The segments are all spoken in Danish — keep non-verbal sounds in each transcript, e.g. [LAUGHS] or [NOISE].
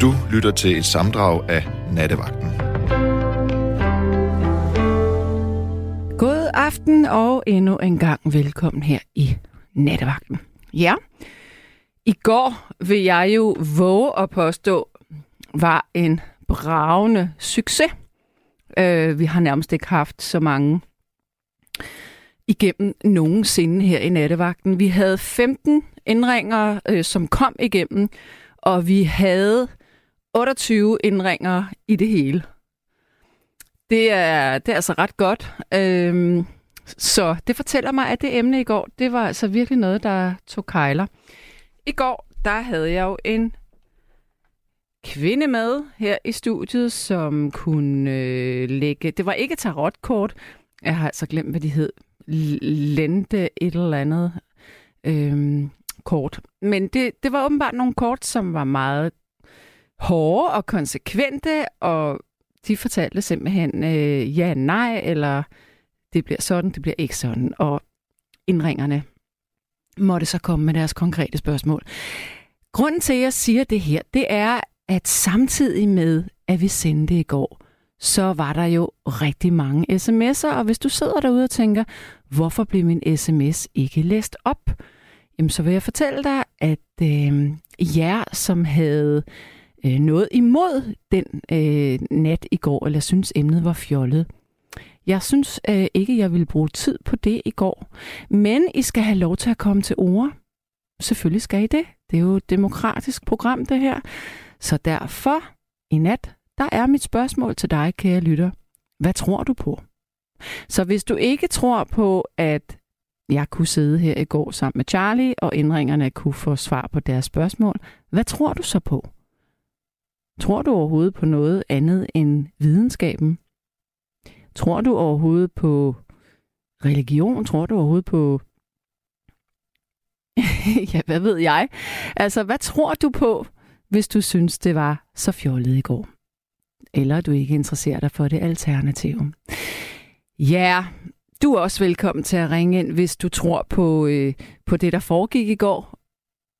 Du lytter til et samdrag af Nattevagten. God aften og endnu en gang velkommen her i Nattevagten. Ja, i går vil jeg jo våge at påstå, var en bravende succes. Øh, vi har nærmest ikke haft så mange igennem nogensinde her i nattevagten. Vi havde 15 indringer, øh, som kom igennem, og vi havde 28 indringer i det hele. Det er, det er altså ret godt. Øhm, så det fortæller mig, at det emne i går, det var altså virkelig noget, der tog kejler. I går, der havde jeg jo en kvinde med her i studiet, som kunne øh, lægge... Det var ikke tarotkort. Jeg har altså glemt, hvad de hed. Lente et eller andet øhm, kort. Men det, det var åbenbart nogle kort, som var meget hårde og konsekvente, og de fortalte simpelthen øh, ja, nej, eller det bliver sådan, det bliver ikke sådan. Og indringerne måtte så komme med deres konkrete spørgsmål. Grunden til, at jeg siger det her, det er, at samtidig med, at vi sendte i går, så var der jo rigtig mange sms'er, og hvis du sidder derude og tænker, hvorfor blev min sms ikke læst op? Jamen, så vil jeg fortælle dig, at øh, jer, som havde øh, Øh, noget imod den øh, nat i går, eller synes emnet var fjollet, jeg synes øh, ikke, jeg ville bruge tid på det i går. Men I skal have lov til at komme til ord. Selvfølgelig skal I det. Det er jo et demokratisk program, det her. Så derfor, i nat, der er mit spørgsmål til dig, kære lytter. Hvad tror du på? Så hvis du ikke tror på, at jeg kunne sidde her i går sammen med Charlie, og indringerne kunne få svar på deres spørgsmål, hvad tror du så på? Tror du overhovedet på noget andet end videnskaben? Tror du overhovedet på religion? Tror du overhovedet på... [LAUGHS] ja, hvad ved jeg? Altså, hvad tror du på, hvis du synes, det var så fjollet i går? Eller du ikke interesserer dig for det alternative? Ja, yeah, du er også velkommen til at ringe ind, hvis du tror på, øh, på det, der foregik i går.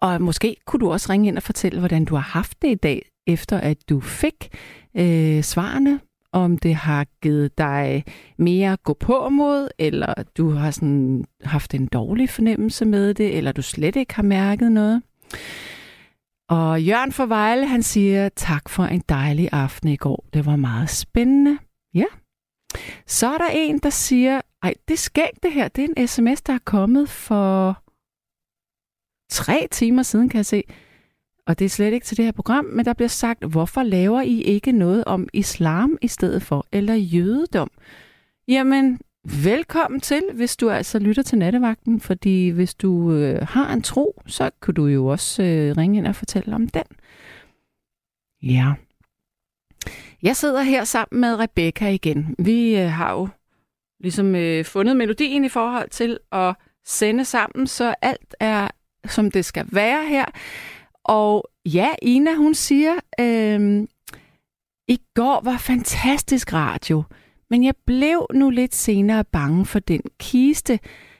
Og måske kunne du også ringe ind og fortælle, hvordan du har haft det i dag, efter at du fik øh, svarene om det har givet dig mere gå på mod, eller du har sådan haft en dårlig fornemmelse med det, eller du slet ikke har mærket noget. Og Jørgen for Vejle, han siger, tak for en dejlig aften i går. Det var meget spændende. Ja. Så er der en, der siger, ej, det skægt det her. Det er en sms, der er kommet for tre timer siden, kan jeg se. Og det er slet ikke til det her program, men der bliver sagt, hvorfor laver I ikke noget om islam i stedet for, eller jødedom? Jamen, velkommen til, hvis du altså lytter til nattevagten, fordi hvis du øh, har en tro, så kan du jo også øh, ringe ind og fortælle om den. Ja. Jeg sidder her sammen med Rebecca igen. Vi øh, har jo ligesom øh, fundet melodien i forhold til at sende sammen, så alt er, som det skal være her. Og ja, Ina, hun siger, øh, i går var fantastisk radio, men jeg blev nu lidt senere bange for den kiste.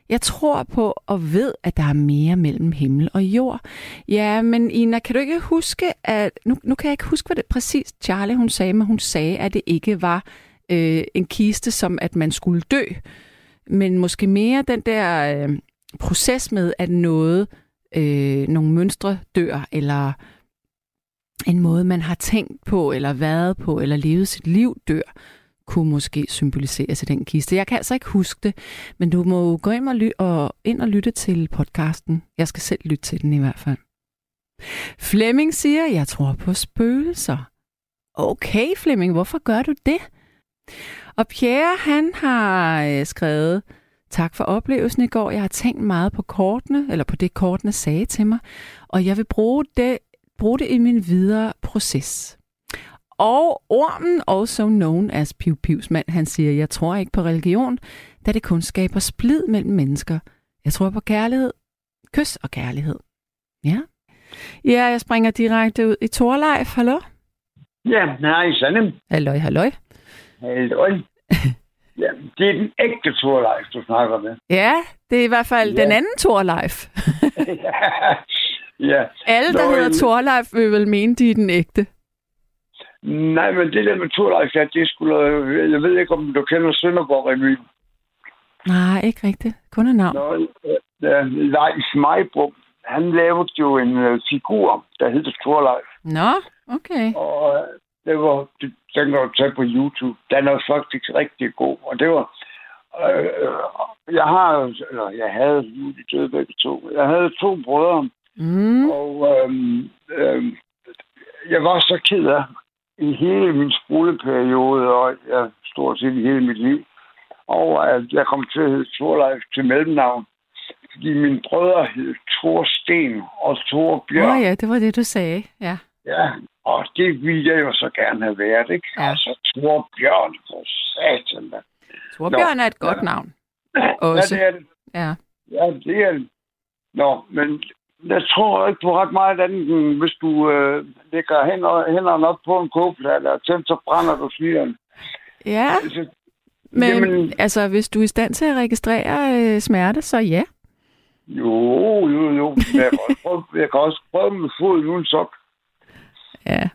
Jeg tror på og ved, at der er mere mellem himmel og jord. Ja, men Ina, kan du ikke huske, at... Nu, nu kan jeg ikke huske, hvad det præcis Charlie hun sagde, men hun sagde, at det ikke var øh, en kiste, som at man skulle dø, men måske mere den der øh, proces med, at noget øh, nogle mønstre dør, eller en måde, man har tænkt på, eller været på, eller levet sit liv dør, kunne måske symboliseres i den kiste. Jeg kan altså ikke huske det, men du må gå ind og, ly- og, ind og lytte til podcasten. Jeg skal selv lytte til den i hvert fald. Flemming siger, jeg tror på spøgelser. Okay, Flemming, hvorfor gør du det? Og Pierre, han har øh, skrevet, Tak for oplevelsen i går. Jeg har tænkt meget på kortene, eller på det kortene sagde til mig, og jeg vil bruge det, bruge det i min videre proces. Og ormen, also known as Piu Pius mand, han siger, jeg tror ikke på religion, da det kun skaber splid mellem mennesker. Jeg tror på kærlighed, kys og kærlighed. Ja. Ja, jeg springer direkte ud i Torleif. Hallo? Ja, hej, Sanem. Halløj, halløj. Halløj. [LAUGHS] Ja, det er den ægte Torleif, du snakker med. Ja, det er i hvert fald ja. den anden Torleif. [LAUGHS] ja. ja. Alle, der Nå, hedder en... Torleif, vil vel mene, de er den ægte. Nej, men det der med Turleif, ja, det skulle... Jeg ved ikke, om du kender Sønderborg Revy. Nej, ikke rigtigt. Kun et navn. Nå, øh, Leif Meibrum, han lavede jo en øh, figur, der hedder Turleif. Nå, okay. Og øh, det var, det, den kan du tage på YouTube. Den er faktisk rigtig god. Og det var, øh, jeg har, eller jeg havde, nu de døde begge to, jeg havde to brødre, Mm. og øh, øh, jeg var så ked af i hele min skoleperiode, og jeg stort set i hele mit liv, og at jeg kom til at hedde Thorleif til mellemnavn, fordi mine brødre hed Thor Sten og Thor Bjørn. oh, ja, det var det, du sagde. Ja. Ja, og det ville jeg jo så gerne have været, ikke? Ja. Ja. Altså, Thor Bjørn, for satan da. Torbjørn Nå. er et godt navn. Ja, Også. det er det. Ja. Ja, det er det. Nå, men jeg tror ikke på ret meget andet, end hvis du øh, lægger hænder, hænderne op på en kogeplade og tænder, så brænder du fyren. Ja, Altså, men Jamen- altså, hvis du er i stand til at registrere øh, smerte, så ja. jo, jo, jo. Jeg kan, også prøve, jeg kan også prøve med foden uden sok. Ja.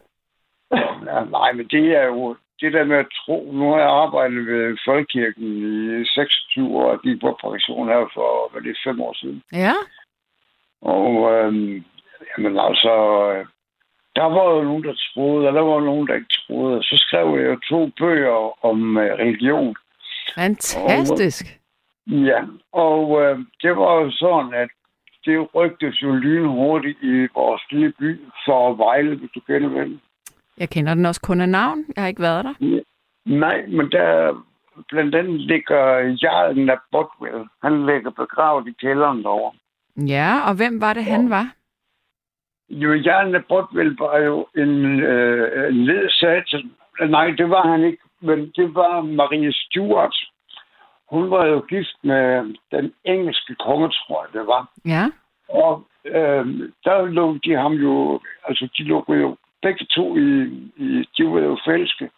Nej, men det er jo det der med at tro. Nu har jeg arbejdet ved Folkekirken i 26 år, og gik på pension her for, hvad det er, fem år siden. Ja, Og øhm, jamen altså, der var jo nogen, der troede, og der var nogen, der ikke troede. Og så skrev jeg jo to bøger om øh, religion. fantastisk. Ja, og øh, det var jo sådan, at det rygtes jo lynhurtigt i vores lille by for Vejle, hvis du kender den. Jeg kender den også kun af navn. Jeg har ikke været der. Nej, men der blandt andet ligger Jarlen af Botwell. Han ligger begravet i kælderen derovre. Ja, og hvem var det, han var? Jo, Jarlen af Botwell var jo en, øh, en ledsagen. Nej, det var han ikke, men det var Marie Stuart. Hun var jo gift med den engelske konge, tror jeg det var. Ja, Og øh, der lå de ham jo, altså de lå jo begge to i, i de var jo fælske.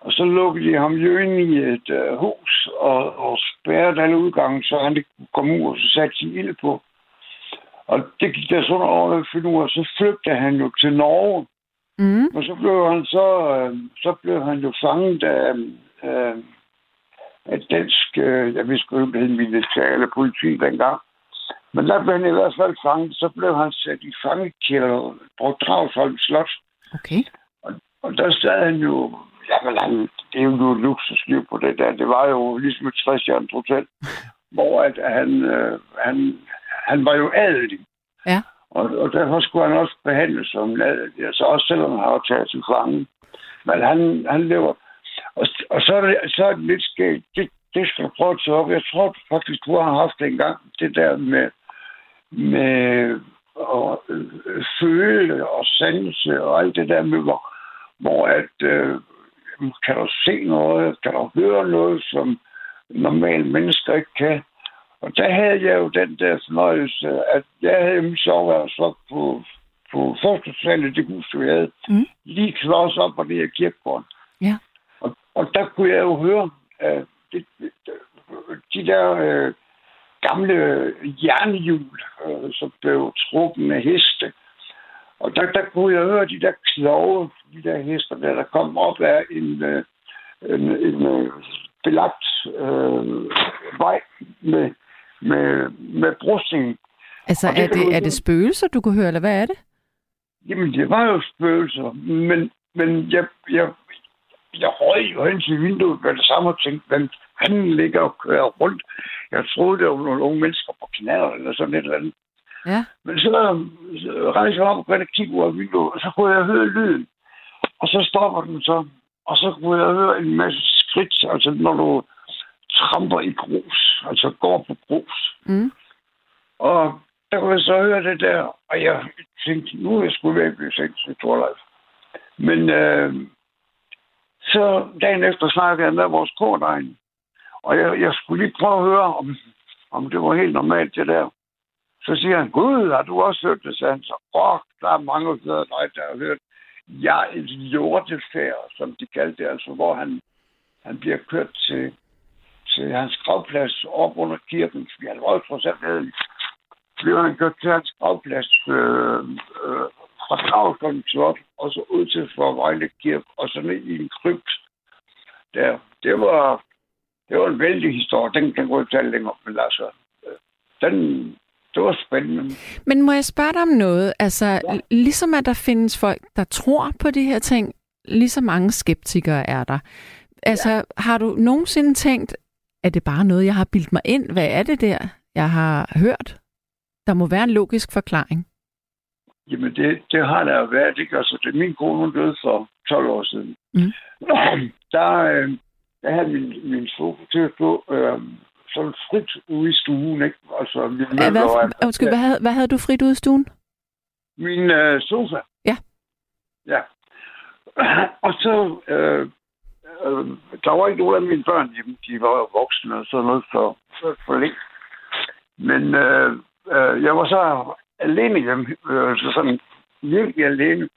Og så lukkede de ham jo ind i et øh, hus og, og spærrede alle udgange, så han ikke kunne komme ud, og så satte de ild på. Og det gik der sådan over at finde ud af, så flygtede han jo til Norge. mm. Og så blev han så, øh, så blev han jo fanget af, øh, af dansk, øh, jeg vidste hvad det militære politi dengang. Men der blev han i hvert fald fanget. Så blev han sat i fangekælder på Dragsholm Slot. okay. Og der sad han jo... Jamen, han, det er jo luksusliv på det der. Det var jo ligesom et 60 hotel, [LAUGHS] hvor at han, øh, han, han var jo adelig. Ja. Og, og derfor skulle han også behandles som en adelig. Altså også selvom han har taget til fange. Men han, han lever... Og, og så, er det, så er det lidt skægt. Det, det skal du prøve at tage op. Jeg tror faktisk, du har haft det engang. Det der med, med at øh, føle og sanse og alt det der med, hvor, hvor at, øh, kan du se noget, kan du høre noget, som normale mennesker ikke kan. Og der havde jeg jo den der fornøjelse, at jeg havde min soveværelse på, på første sal i det hus, vi havde. Mm. Lige klods op på det her kirkegården. Og, der kunne jeg jo høre uh, de, de, de der uh, gamle jernhjul, uh, som blev trukket af heste. Og der, der kunne jeg høre de der kloge, de der hester, der, der kom op af en, uh, en, en uh, belagt uh, vej med, med, med brustning. Altså, det er det, er det spøgelser, du kunne høre, eller hvad er det? Jamen, det var jo spøgelser, men, men jeg, jeg, jeg røg jo hen til vinduet med det samme og tænkte, men han ligger og kører rundt. Jeg troede, det var nogle unge mennesker på knæer eller sådan et eller andet. Ja. Men så, så rejste jeg op og begyndte at kigge ud af vinduet, og så kunne jeg høre lyden. Og så stopper den så. Og så kunne jeg høre en masse skridt, altså når du tramper i grus, altså går på grus. Mm. Og der kunne jeg så høre det der, og jeg tænkte, nu er jeg ved at blive til Torleif. Men øh, så dagen efter snakkede jeg med vores kordegn, og jeg, jeg skulle lige prøve at høre, om, om det var helt normalt, det der. Så siger han, Gud, har du også hørt det? Så han så, der er mange steder, dig, der har hørt. Ja, et jordefærd, som de kaldte det, altså hvor han, han bliver kørt til, til hans gravplads op under kirken. Vi var jo trods alt adelig bliver han kørt til hans gravplads øh, øh, fra Travstrøm Slot, og så ud til Forvejle Kirke, og så ned i en krypt. Der. Det var, det var en vældig historie. Den kan jeg godt tale længere, men altså, øh, den, det var spændende. Men må jeg spørge dig om noget? Altså, ja. ligesom at der findes folk, der tror på de her ting, lige så mange skeptikere er der. Altså, ja. har du nogensinde tænkt, er det bare noget, jeg har bildt mig ind? Hvad er det der, jeg har hørt? Der må være en logisk forklaring. Jamen, det, det har der været, ikke? Altså, det, min kone døde for 12 år siden. Mm. [CLEARS THROAT] Der, øh, der havde min, min sofa til at stå øh, sådan frit ude i stuen, ikke? Altså, min ja, hvad, var, undskyld, hvad, havde, hvad havde du frit ude i stuen? Min øh, sofa. Ja. Ja. [CLEARS THROAT] Og så, øh, øh, der var ikke nogen af mine børn hjemme. De var voksne og sådan noget for, for, for længe. Men øh, øh, jeg var så alene hjemme, øh, så sådan virkelig alene.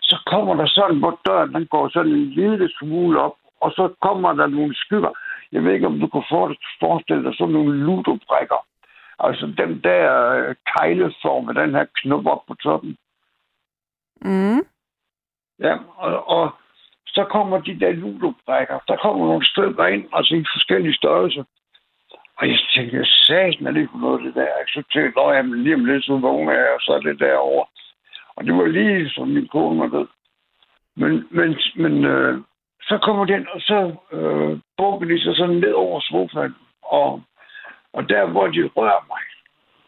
Så kommer der sådan på døren, den går sådan en lille smule op, og så kommer der nogle skygger. Jeg ved ikke, om du kan forestille dig sådan nogle ludobrækker. Altså den der øh, kejleform med den her knop op på toppen. Mm. Ja, og, og så kommer de der ludobrækker. Der kommer nogle stykker ind, altså i forskellige størrelser. Og jeg tænkte, satan er det for noget, det der. Så tænkte jeg, jamen lige om lidt, så vågner jeg, og så er det derovre. Og det var lige som min kone var død. Men, men, men øh, så kommer den, og så øh, bukker de sig sådan ned over sofaen. Og, og der, hvor de rører mig,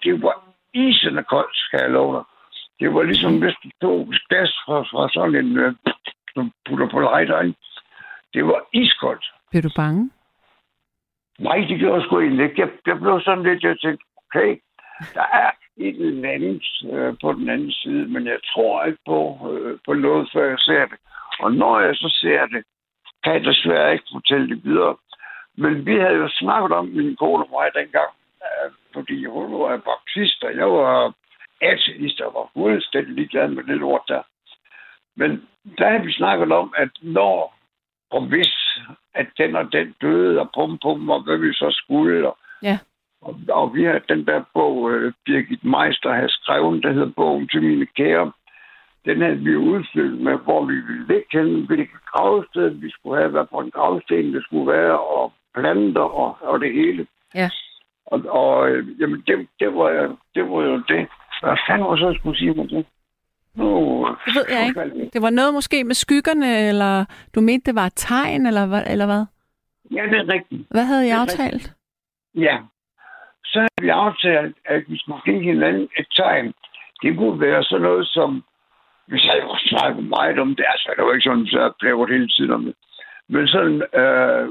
det var isende koldt, skal jeg love dig. Det var ligesom, hvis du tog gas fra, fra sådan en øh, putter på lighter, Det var iskoldt. Blev du bange? Nej, det gjorde jeg sgu egentlig ikke. Jeg, jeg blev sådan lidt, jeg tænkte, okay, der er et eller andet øh, på den anden side, men jeg tror ikke på, øh, på noget, før jeg ser det. Og når jeg så ser det, kan jeg desværre ikke fortælle det videre. Men vi havde jo snakket om min kone og mig dengang, øh, fordi hun var baptist, og jeg var ateist og var fuldstændig ligeglad med det lort der. Men der havde vi snakket om, at når og hvis at den og den døde, og pum pum, og hvad vi så skulle. Og, ja. og, og vi har den der bog, uh, Birgit Meister har skrevet, der hedder Bogen til mine kære. Den havde vi udfyldt med, hvor vi ville ligge hen, hvilket gravsted vi skulle have, hvad på en gravsten det skulle være, og planter og, og det hele. Ja. Og, og øh, jamen, det, det, var, det var jo det. Hvad fanden var så, jeg skulle sige med det? Nu, det ved jeg ikke. Det var noget måske med skyggerne, eller du mente, det var et tegn, eller, eller hvad? Ja, det er rigtigt. Hvad havde I aftalt? Rigtigt. Ja, så havde vi aftalt, at vi skulle give hinanden et tegn. Det kunne være sådan noget som, hvis jeg jo snakket meget om det, altså det var ikke sådan, at jeg blev hele tiden om det. Men sådan, øh,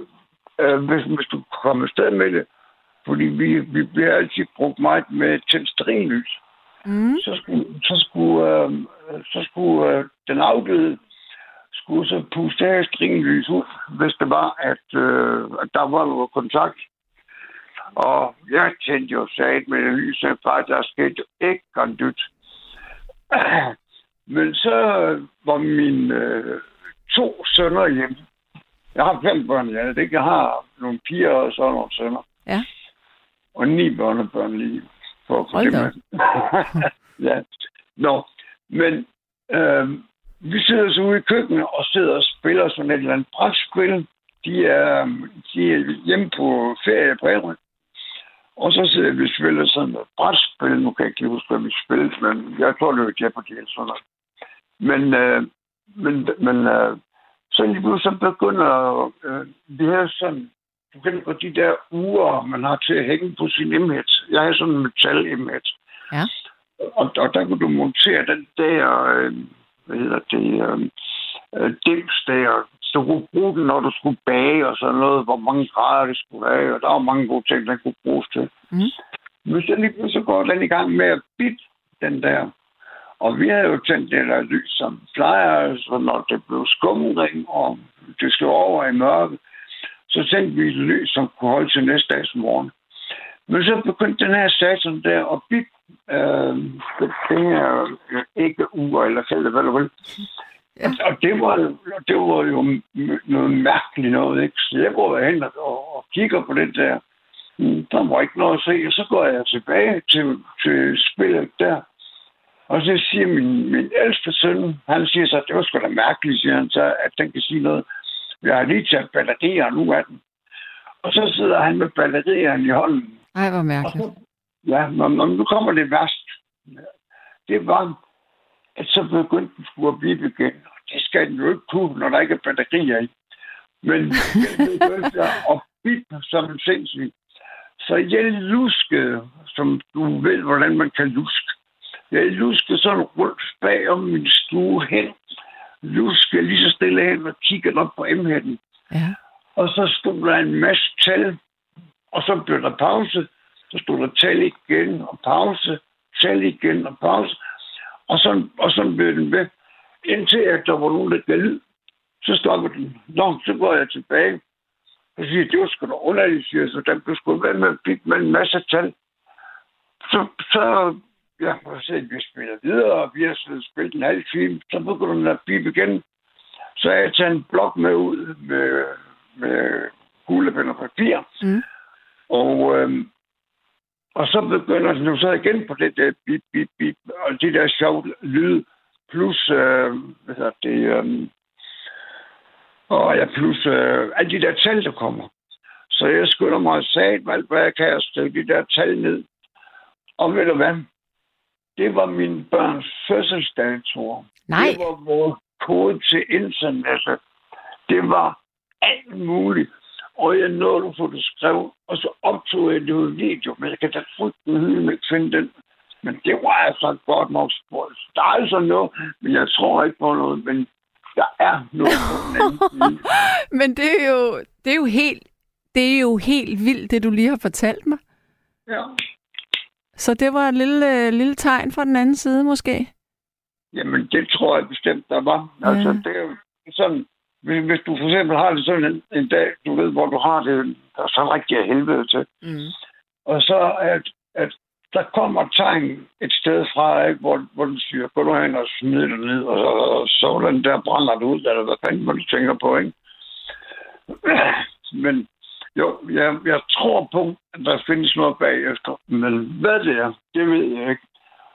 øh, hvis, hvis du kommer afsted med det, fordi vi, vi bliver altid brugt meget med tændstrinlys. Mm. Så skulle, så skulle, øh, så skulle øh, den afdøde skulle så puste af stringlys ud, hvis det var, at, øh, at der var noget kontakt. Og jeg tænkte jo sat med det lys, at der skete ikke en dyt. [CLEARS THROAT] Men så var mine øh, to sønner hjemme. Jeg har fem børn, ja. Det ikke. Jeg har nogle piger og så nogle sønner. Ja. Og ni børnebørn lige for, for Hold da. [LAUGHS] ja. Nå, men øh, vi sidder så ude i køkkenet og sidder og spiller sådan et eller andet brætspil. De er, de er hjemme på ferie på Ærø. Og så sidder vi og spiller sådan et brætspil. Nu kan jeg ikke huske, hvad vi spiller, men jeg tror, det var Jeopardy eller sådan noget. Men, øh, men, men øh, så lige så begynder øh, vi har sådan du kender på de der uger, man har til at hænge på sin imhet. Jeg har sådan en metal imhet. Ja. Og, og der kunne du montere den der, øh, hvad hedder det, øh, øh, dims der. Så du kunne bruge den, når du skulle bage og sådan noget, hvor mange grader det skulle være. Og der var mange gode ting, der kunne bruges til. Mm. Men så lige så går den i gang med at bit den der. Og vi havde jo tændt det der lys, som plejer, så når det blev skumring, og det skal over i mørket, så tænkte vi et lys, som kunne holde til næste dags morgen. Men så begyndte den her station der at bip øh, det her ikke uger, eller kald det hvad du vil. Ja. Og det var, det var jo noget mærkeligt noget, ikke? Så jeg går hen og, og kigger på det der. Der var ikke noget at se, og så går jeg tilbage til, til spillet der. Og så siger min, min ældste søn, han siger så, det var sgu da mærkeligt, siger han så, at den kan sige noget. Jeg har lige taget batterier nu af den. Og så sidder han med batterierne i hånden. Ej, hvor mærkeligt. Så, ja, men, men nu kommer det værst. Det var, at så begyndte den skulle at blive igen. Det skal den jo ikke kunne, når der ikke er batterier i. Men jeg begyndte at bippe som en sindssyg. Så jeg luskede, som du ved, hvordan man kan luske. Jeg luskede sådan rundt bag om min stue hen. Luskede lige så stille hen og kiggede op på m Ja. Og så stod der en masse tal. Og så blev der pause. Så stod der tal igen og pause. Tal igen og pause. Og så, og så blev den ved. Indtil at der var nogen, der gav lyd. Så stoppede den. Nå, så går jeg tilbage. Og siger, det var sgu da underligt, siger jeg. Så den blev sgu ved med at bygge med en masse tal. Så, så ja, så vi spiller videre, og vi har spillet en halv time. Så begynder den at bippe igen. Så jeg taget en blok med ud med, med kuglepen og papir. Mm. Og, øhm, og så begynder den så igen på det der bip, bip, bip, og de der sjove lyde, plus, øh, hvad hedder det, øh, og ja, plus øh, alle de der tal, der kommer. Så jeg skynder mig og sagde, hvad, hvad jeg kan, og skrive de der tal ned. Og ved du hvad? Det var min børns fødselsdator. Nej. Det var vores kode til internet. Det var alt muligt. Og jeg nåede at få det skrevet, og så optog jeg det ud video, men jeg kan da frygten hyde ikke finde den. Men det var altså godt nok spurgt. Der er altså noget, men jeg tror ikke på noget, men der er noget. [LAUGHS] Men det er jo, det er jo helt, det er jo helt vildt, det du lige har fortalt mig. Ja. Så det var et lille, øh, lille tegn fra den anden side, måske? Jamen, det tror jeg bestemt, der var. Altså, Ja. det er jo sådan, hvis, hvis du for eksempel har det sådan en, en dag, du ved, hvor du har det der er så rigtig af helvede til, Mm. og så at, at der kommer tegn et sted fra, ikke, hvor, hvor den siger, gå du hen og smid det ned, og, og, og så den der brænder det ud, eller hvad fanden man tænker på, ikke? [CLEARS THROAT] Men jo, jeg, jeg tror på, at der findes noget bagefter, men hvad det er, det ved jeg ikke.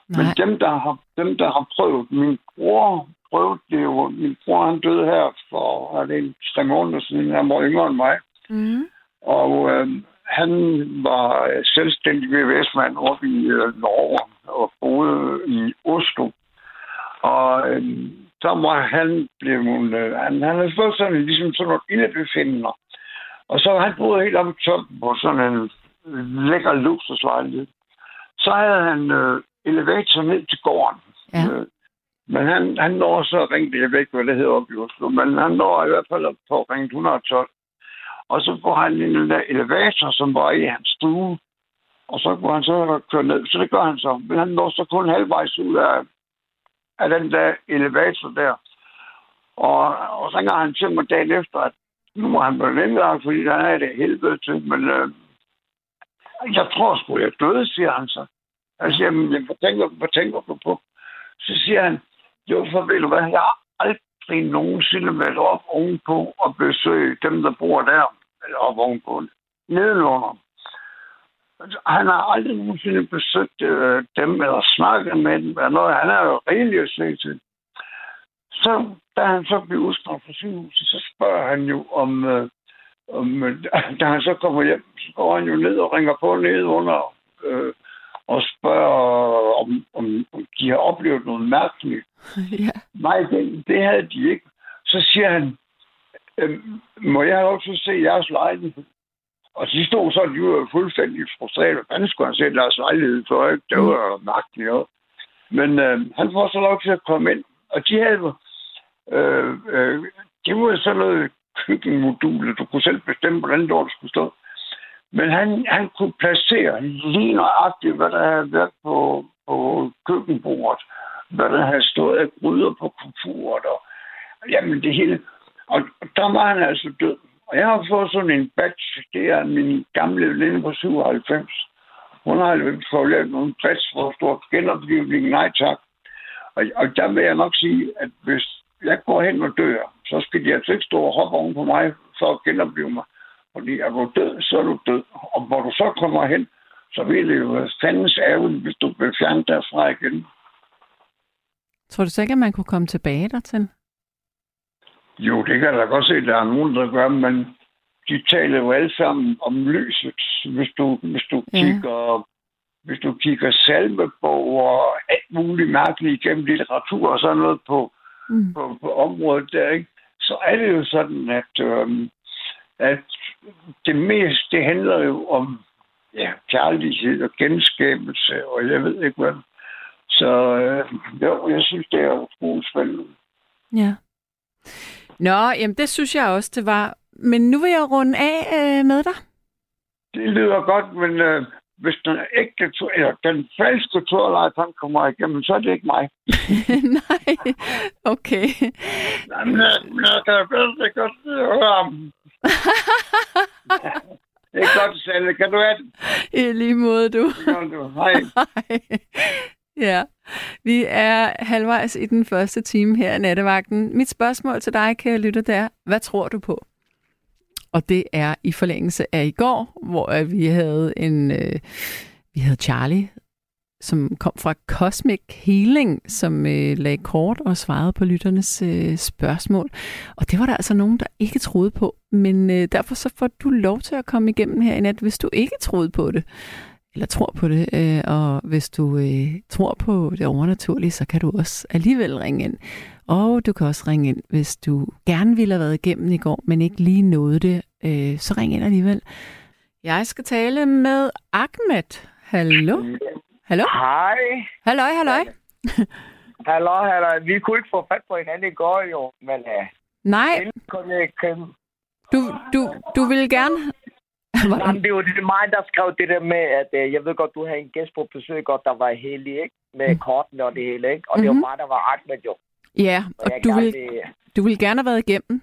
Men Nej. dem, der har, dem, der har prøvet, min bror prøvede det jo. Min bror, han døde her for er det en, tre måneder siden. Han var yngre end mig. Mm. Og øh, han var øh, selvstændig VVS-mand oppe i øh, Norge og boede i Oslo. Og øh, så var han blevet, øh, han, han havde fået sådan ligesom sådan nogle ildebefindende. Og så han boede helt oppe i toppen på sådan en lækker luksuslejlighed. Så havde han øh, elevator ned til gården. Ja. Øh, men han, han når så at ringe, jeg ved ikke, hvad det hedder oppe i Oslo, men han når i hvert fald at få ringe 112. Og så får han en elevator, som var i hans stue. Og så kunne han så køre ned. Så det gør han så. Men han når så kun halvvejs ud af, af den der elevator der. Og, og så ringer han til mig dagen efter, at nu er han blevet indlagt, fordi han er det helvede til. Men øh, jeg tror sgu, jeg døde, siger han så. Jeg siger, men hvad tænker, hvad tænker du på? Så siger han, jo, for ved du hvad, jeg har aldrig nogensinde været op ovenpå og besøge dem, der bor der, eller op ovenpå, nedenunder. Han har aldrig nogensinde besøgt øh, dem, eller snakket med dem, eller noget. Han er jo rigelig at se til. Så da han så bliver udskrevet fra sygehuset, så spørger han jo om, øh, om øh, da han så kommer hjem, så går han jo ned og ringer på ned under øh, og spørger, om, om, om de har oplevet noget mærkeligt. [LAUGHS] ja. Nej, det, det havde de ikke. Så siger han, øhm, må jeg have lov til at se jeres lejlighed? Og de stod så, de var fuldstændig frustrerede. Hvordan skulle han se deres lejlighed for? Ikke? Det var mærkeligt noget. Men øh, han får så lov til at komme ind. Og de havde øh, øh, det var sådan noget køkkenmodul. Du kunne selv bestemme, hvordan det skulle stå. Men han, han kunne placere lige nøjagtigt, hvad der havde været på, på køkkenbordet. Hvad der havde stået af gryder på komfuret. Og, jamen det hele. Og, og der var han altså død. Og jeg har fået sådan en batch, Det er min gamle veninde på 97. Hun har lavet nogle batch, for stort stå. Nej tak. Og, og der vil jeg nok sige, at hvis jeg går hen og dør, så skal de altså ikke stå og hoppe oven på mig for at genopleve mig. Fordi er du død, så er du død. Og hvor du så kommer hen, så vil det jo være fandens ærgerligt, hvis du bliver fjernet derfra igen. Tror du så ikke, at man kunne komme tilbage dertil? Jo, det kan jeg da godt se, der er nogen, der gør, men de taler jo alle sammen om lyset. Hvis du, hvis du ja. kigger hvis du kigger salmebog og alt muligt mærkeligt igennem litteratur og sådan noget på, Mm. på, på området der, ikke? så er det jo sådan, at, øhm, at det meste, det handler jo om ja, kærlighed og genskabelse, og jeg ved ikke hvad. Så øh, jo, jeg synes, det er utroligt spændende. Ja. Nå, jamen det synes jeg også, det var. Men nu vil jeg runde af øh, med dig. Det lyder godt, men øh, hvis den ægte eller den falske turlejt, han kommer igennem, så er det ikke mig. [LAUGHS] Nej, okay. Jamen, jeg, jeg kan bedst godt høre ham. [LAUGHS] Det er godt, Sally. Kan du have det? I lige måde, du. Kan du. Hej. [LAUGHS] Hej. ja, vi er halvvejs i den første time her i nattevagten. Mit spørgsmål til dig, kære lytter, det er, hvad tror du på? Og det er i forlængelse af i går, hvor vi havde en, øh, vi havde Charlie, som kom fra Cosmic Healing, som øh, lagde kort og svarede på lytternes øh, spørgsmål. Og det var der altså nogen, der ikke troede på. Men øh, derfor så får du lov til at komme igennem her i nat, hvis du ikke troede på det eller tror på det. Øh, og hvis du øh, tror på det overnaturlige, så kan du også alligevel ringe ind. Og du kan også ringe ind, hvis du gerne ville have været igennem i går, men ikke lige nåede det. Øh, så ring ind alligevel. Jeg skal tale med Ahmed. Hallo? Hallo? Hej. Halløj, halløj. [LAUGHS] Hallo, hallo. Vi kunne ikke få fat på hinanden i går jo, men uh, Nej, kom jeg ikke... du, du, du ville gerne... [LAUGHS] Jamen, det er jo det mig, der skrev det der med, at uh, jeg ved godt, du havde en gæst på besøg, godt, der var heldig, ikke? Med Mm. kortene og det hele, ikke? Og det var mig, der var Ahmed jo. Ja, Og og du vil, du vil gerne have været igennem.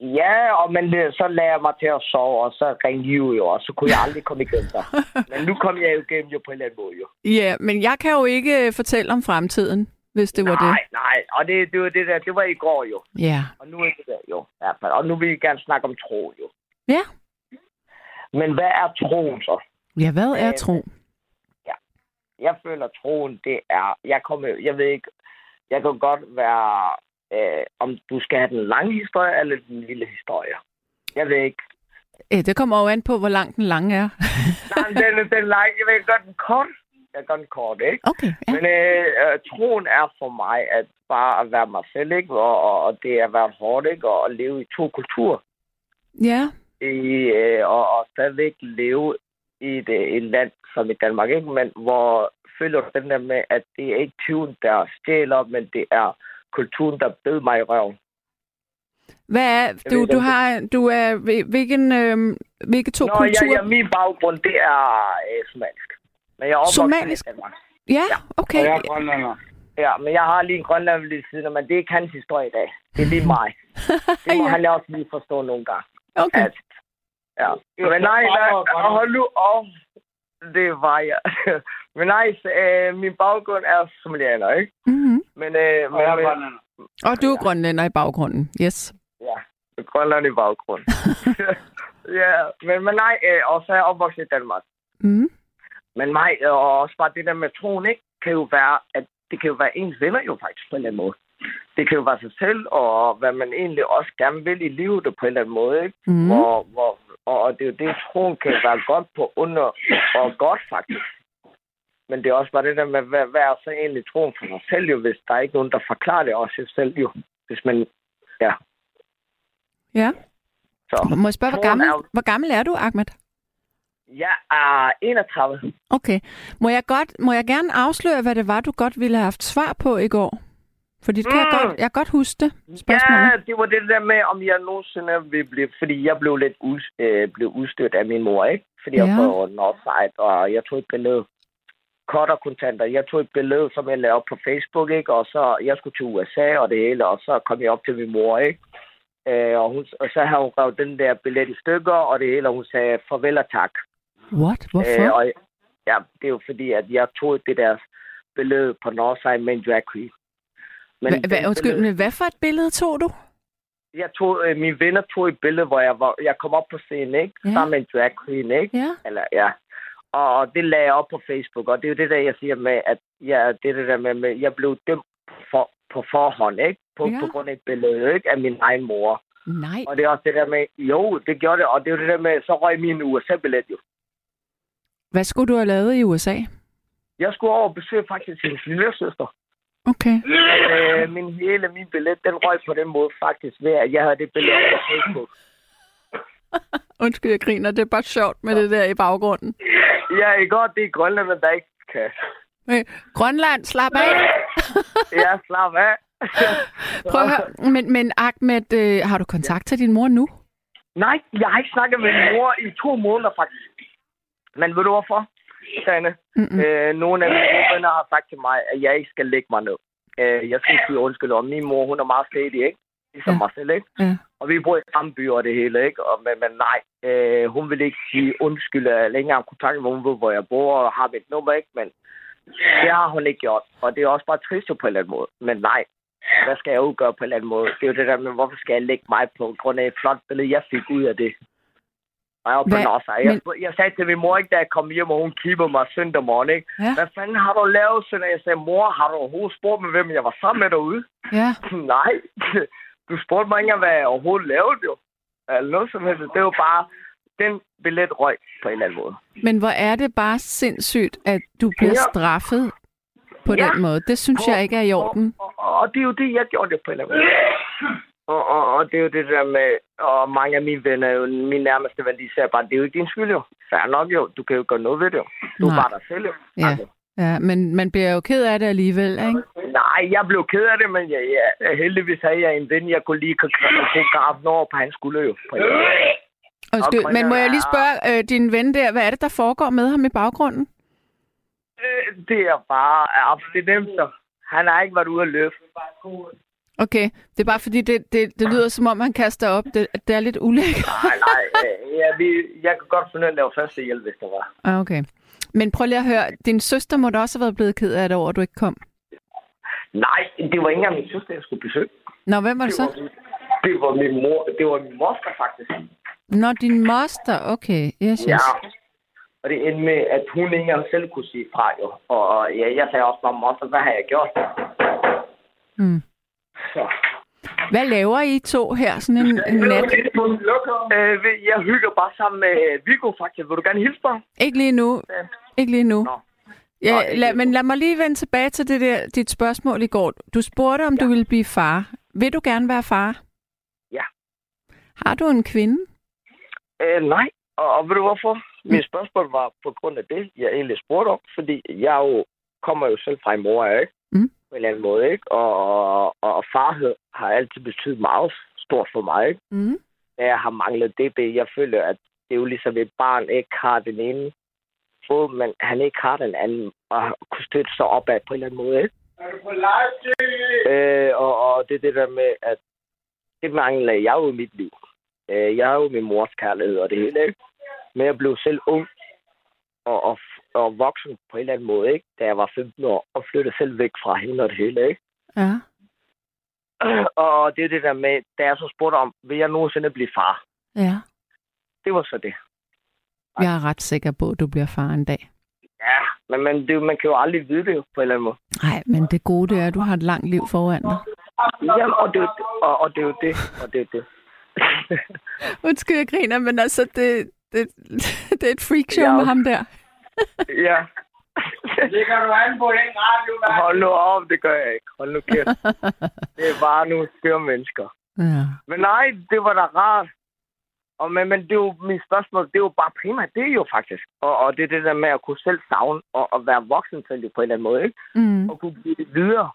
Ja, og men øh, så lagde jeg mig til at sove, og så ringede I jo, og så kunne jeg aldrig komme igennem der. [LAUGHS] Men nu kom jeg jo igennem jo på en eller anden måde, jo. Ja, men jeg kan jo ikke øh, fortælle om fremtiden, hvis det var nej, det. nej, og det, det var det der, det var i går jo. Ja. Og nu er det der jo, i hvert fald. Og nu vil jeg gerne snakke om tro jo. Ja. Men hvad er troen så? Ja, hvad er Øh, tro? Jeg føler, troen, det er... Jeg, kommer, jeg ved ikke... Jeg kan godt være... Øh, om du skal have den lange historie eller den lille historie. Jeg ved ikke. Ja, det kommer jo an på, hvor lang den lange er. [LAUGHS] Nej, den, den lange, jeg vil godt den kort. Jeg gør den kort, ikke? Okay, ja. Men øh, øh, troen er for mig at bare at være mig selv, ikke? Og, og, og det er at være hårdt, ikke? Og at leve i to kulturer. Ja, I, øh, og, og stadigvæk leve i et, øh, et land som i Danmark, ikke? Men hvor føler den der med, at det er ikke tyven, der stjæler, men det er kulturen, der bed mig i røven. hvad er, ved du, ikke, du har, du er, hvil- hvilken, øh, hvilke to Nå, ja, kulturer? ja, min baggrund, det er øh, somalisk. Men jeg er Somalisk? i Danmark. Ja, okay. Og jeg er grønlander. Ja, men jeg har lige en grønland ved lige siden, men det er ikke hans historie i dag. Det er lige mig. [LAUGHS] Det må Ja. han også lige forstå nogle gange. Okay. At, ja. Men nej, nej, hold nu op. Det var jeg. [LAUGHS] men nej, øh, min baggrund er somalianer, ikke? Mm-hmm. Men, øh, Og jeg er men, grønlander. Og du er grønlænder i baggrunden. Yes. ja, Grønland i baggrund. [LAUGHS] ja, men, men nej, øh, og så er jeg opvokset i Danmark. Mm. Men nej, øh, og også bare det der med troen, ikke? Kan jo være, at det kan jo være ens venner jo faktisk på en eller anden måde. Det kan jo være sig selv, og hvad man egentlig også gerne vil i livet på en eller anden måde, ikke? Mm. Hvor, hvor, og det er jo det, troen kan være godt på under, og godt faktisk. Men det er også bare det der med, hvad, hvad er så egentlig troen for sig selv jo, hvis der er ikke nogen, der forklarer det også selv jo. Hvis man, ja. Ja. Så. Må jeg spørge, hvor gammel, er- hvor gammel er du, Ahmed? Jeg er 31. Okay. Må jeg, godt, må jeg gerne afsløre, hvad det var, du godt ville have haft svar på i går? Fordi det kan jeg, Mm. godt, jeg kan godt huske det, spørgsmålet. Ja, det var det der med, om jeg nogensinde vil blive... Fordi jeg blev lidt ud, øh, blev udstødt af min mor, ikke? Fordi jeg Ja. var på Northside, og jeg tog et billede. Kort og kontanter. Jeg tog et billede, som jeg lavede på Facebook, ikke? Og så, jeg skulle til USA og det hele, og så kom jeg op til min mor, ikke? Øh, og, hun, og så havde hun revet den der billet i stykker, og det hele, og hun sagde farvel og tak. What? Hvorfor? Øh, og, ja, det er jo fordi, at jeg tog det der billede på Northside med en drag queen. Men Hva, hva, undskyld, men hvad for et billede tog du? jeg tog, øh, mine venner tog et billede, hvor jeg, var, jeg kom op på scenen, ikke? Ja. Sammen med en drag queen, ikke? Ja. Eller, ja. Og det lagde jeg op på Facebook, og det er jo det der, jeg siger med, at ja, det er det der med, med jeg blev dømt på for, på forhånd, ikke? På, Ja. ja. på grund af et billede, ikke? Af min egen mor. Nej. Og det er også det der med, jo, det gjorde det, og det er jo det der med, så røg min USA-billet jo. Hvad skulle du have lavet i USA? Jeg skulle over og besøge faktisk sin lille søster. Okay. Øh, min hele min billet, den røg på den måde faktisk ved, at jeg havde det billede på Facebook. [LAUGHS] Undskyld, jeg griner. Det er bare sjovt med det der i baggrunden. Ja, ikke godt, det er Grønland, men der ikke kan. Øh, Grønland, slap af. [LAUGHS] Ja, slap af. [LAUGHS] Prøv at høre. Men, men Ahmed, øh, har du kontakt til din mor nu? Nej, jeg har ikke snakket med min mor i to måneder faktisk. Men ved du hvorfor, Sanne? Mm-mm. Øh, nogle af mine venner har sagt til mig, at jeg ikke skal lægge mig ned. Øh, jeg skal sige undskyld, og min mor, hun er meget stedig, ikke? Ligesom Ja. mig selv, ikke? Ja. Og vi bor i samme by og det hele, ikke? Og, men, men nej, øh, hun vil ikke sige undskyld, eller ikke engang kontakt med hun ved, hvor jeg bor og har mit nummer, ikke? Men det har hun ikke gjort. Og det er også bare trist på en eller anden måde. Men nej, hvad skal jeg jo gøre på en eller anden måde? Det er jo det der med, hvorfor skal jeg lægge mig på grund af et flot billede, jeg fik ud af det. Og jeg på. Jeg, jeg sagde til min mor, ikke, da jeg kom hjem, og hun kiggede mig søndag morgen, ikke? Ja. Hvad fanden har du lavet, søndag? Jeg sagde, mor, har du overhovedet spurgt mig, hvem jeg var sammen med derude? Ja. [LAUGHS] Nej, du spurgte mig ikke engang, hvad jeg overhovedet lavede, jo. Eller noget som helst. Det var bare den billet røg på en eller anden måde. Men hvor er det bare sindssygt, at du bliver Ja. straffet på Ja. den måde. Det synes jeg ikke er i orden. Og, og, og det er jo det, jeg gjorde det på en eller anden måde. Og, og, og det er jo det der med, og mange af mine venner, jo, mine nærmeste venner, de siger bare, det er jo ikke din skyld jo. Fair nok jo, du kan jo gøre noget ved det jo. Du er Nej. bare dig selv jo. Ja. Altså. Ja, men man bliver jo ked af det alligevel, ikke? Nej, jeg blev ked af det, men jeg, jeg, heldigvis havde jeg en ven, jeg kunne lige kunne grave over på hans skulder. Undskyld, men må jeg lige spørge øh, din ven der, hvad er det, der foregår med ham i baggrunden? Øh, Det er bare abstinenser. Han har ikke været ude at løbe. Okay, det er bare fordi, det, det, det lyder som om, han kaster op. Det, det er lidt ulækkert. Nej, nej. øh, Ja, vi, jeg kan godt finde at lave førstehjælp, hvis det var. Ah, okay. Men prøv lige at høre, din søster må da også have været blevet ked af det over, at du ikke kom. Nej, det var ikke engang min søster, jeg skulle besøge. Nå, hvem var det Det var, så? min- det var min mor. Det var min moster, faktisk. Nå, din moster. Okay, yes, yes. Ja. Og det endte med, at hun ikke engang selv kunne sige fra, jo. Og ja, jeg sagde også bare, moster, hvad har jeg gjort? Hmm. Så. Hvad laver I to her sådan en, en nat? Øh, jeg hygger bare sammen med Viggo, faktisk. Vil du gerne hilse mig? Ikke lige nu. Ikke lige nu. Nå. Ja, lad, men lad mig lige vende tilbage til det der, dit spørgsmål i går. Du spurgte, om ja. du ville blive far. Vil du gerne være far? Ja. Har du en kvinde? Øh, nej. Og, og ved du hvorfor? Mit spørgsmål var på grund af det, jeg egentlig spurgte om. Fordi jeg jo kommer jo selv fra en mor, ikke? En eller anden måde, ikke? Og, og, og farhed har altid betydet meget stort for mig, ikke? Mm. Da jeg har manglet DB, jeg føler, at det er jo ligesom et barn ikke har den ene fod, men han ikke har den anden, og kunne støtte sig opad på en eller anden måde, ikke? Øh, og, og det er det der med, at det mangler jeg jo i mit liv. Øh, jeg har jo min mors kærlighed og det hele, ikke? Men jeg blev selv ung og, og, og voksen på en eller anden måde, ikke? Da jeg var 15 år, og flyttede selv væk fra hende og det hele, ikke? Ja. [CLEARS THROAT] Og det er det der med, da jeg så spurgte om, vil jeg nogensinde blive far? Ja. Det var så det. Jeg er ret sikker på, at du bliver far en dag. Ja, men man, det, man kan jo aldrig vide det på en eller anden måde. Nej, men det gode det er, at du har et langt liv foran dig. Jamen, og det, er og, og det er jo det, og det er det. [LAUGHS] Undskyld, jeg griner, men altså, det, det, [LAUGHS] det er et freakshow Ja. med ham der. Ja. Det kan du an på den radio, hvad? Hold nu op, det gør jeg ikke. Hold nu kæft. [LAUGHS] Det er bare nogle skøre mennesker. Ja. Men nej, det var da rart. Og, men, men det er jo, mit spørgsmål, det er jo bare primært det er jo faktisk. Og, og det er det der med at kunne selv savne og, og være voksen på en eller anden måde, ikke? Mm. Og kunne give det videre.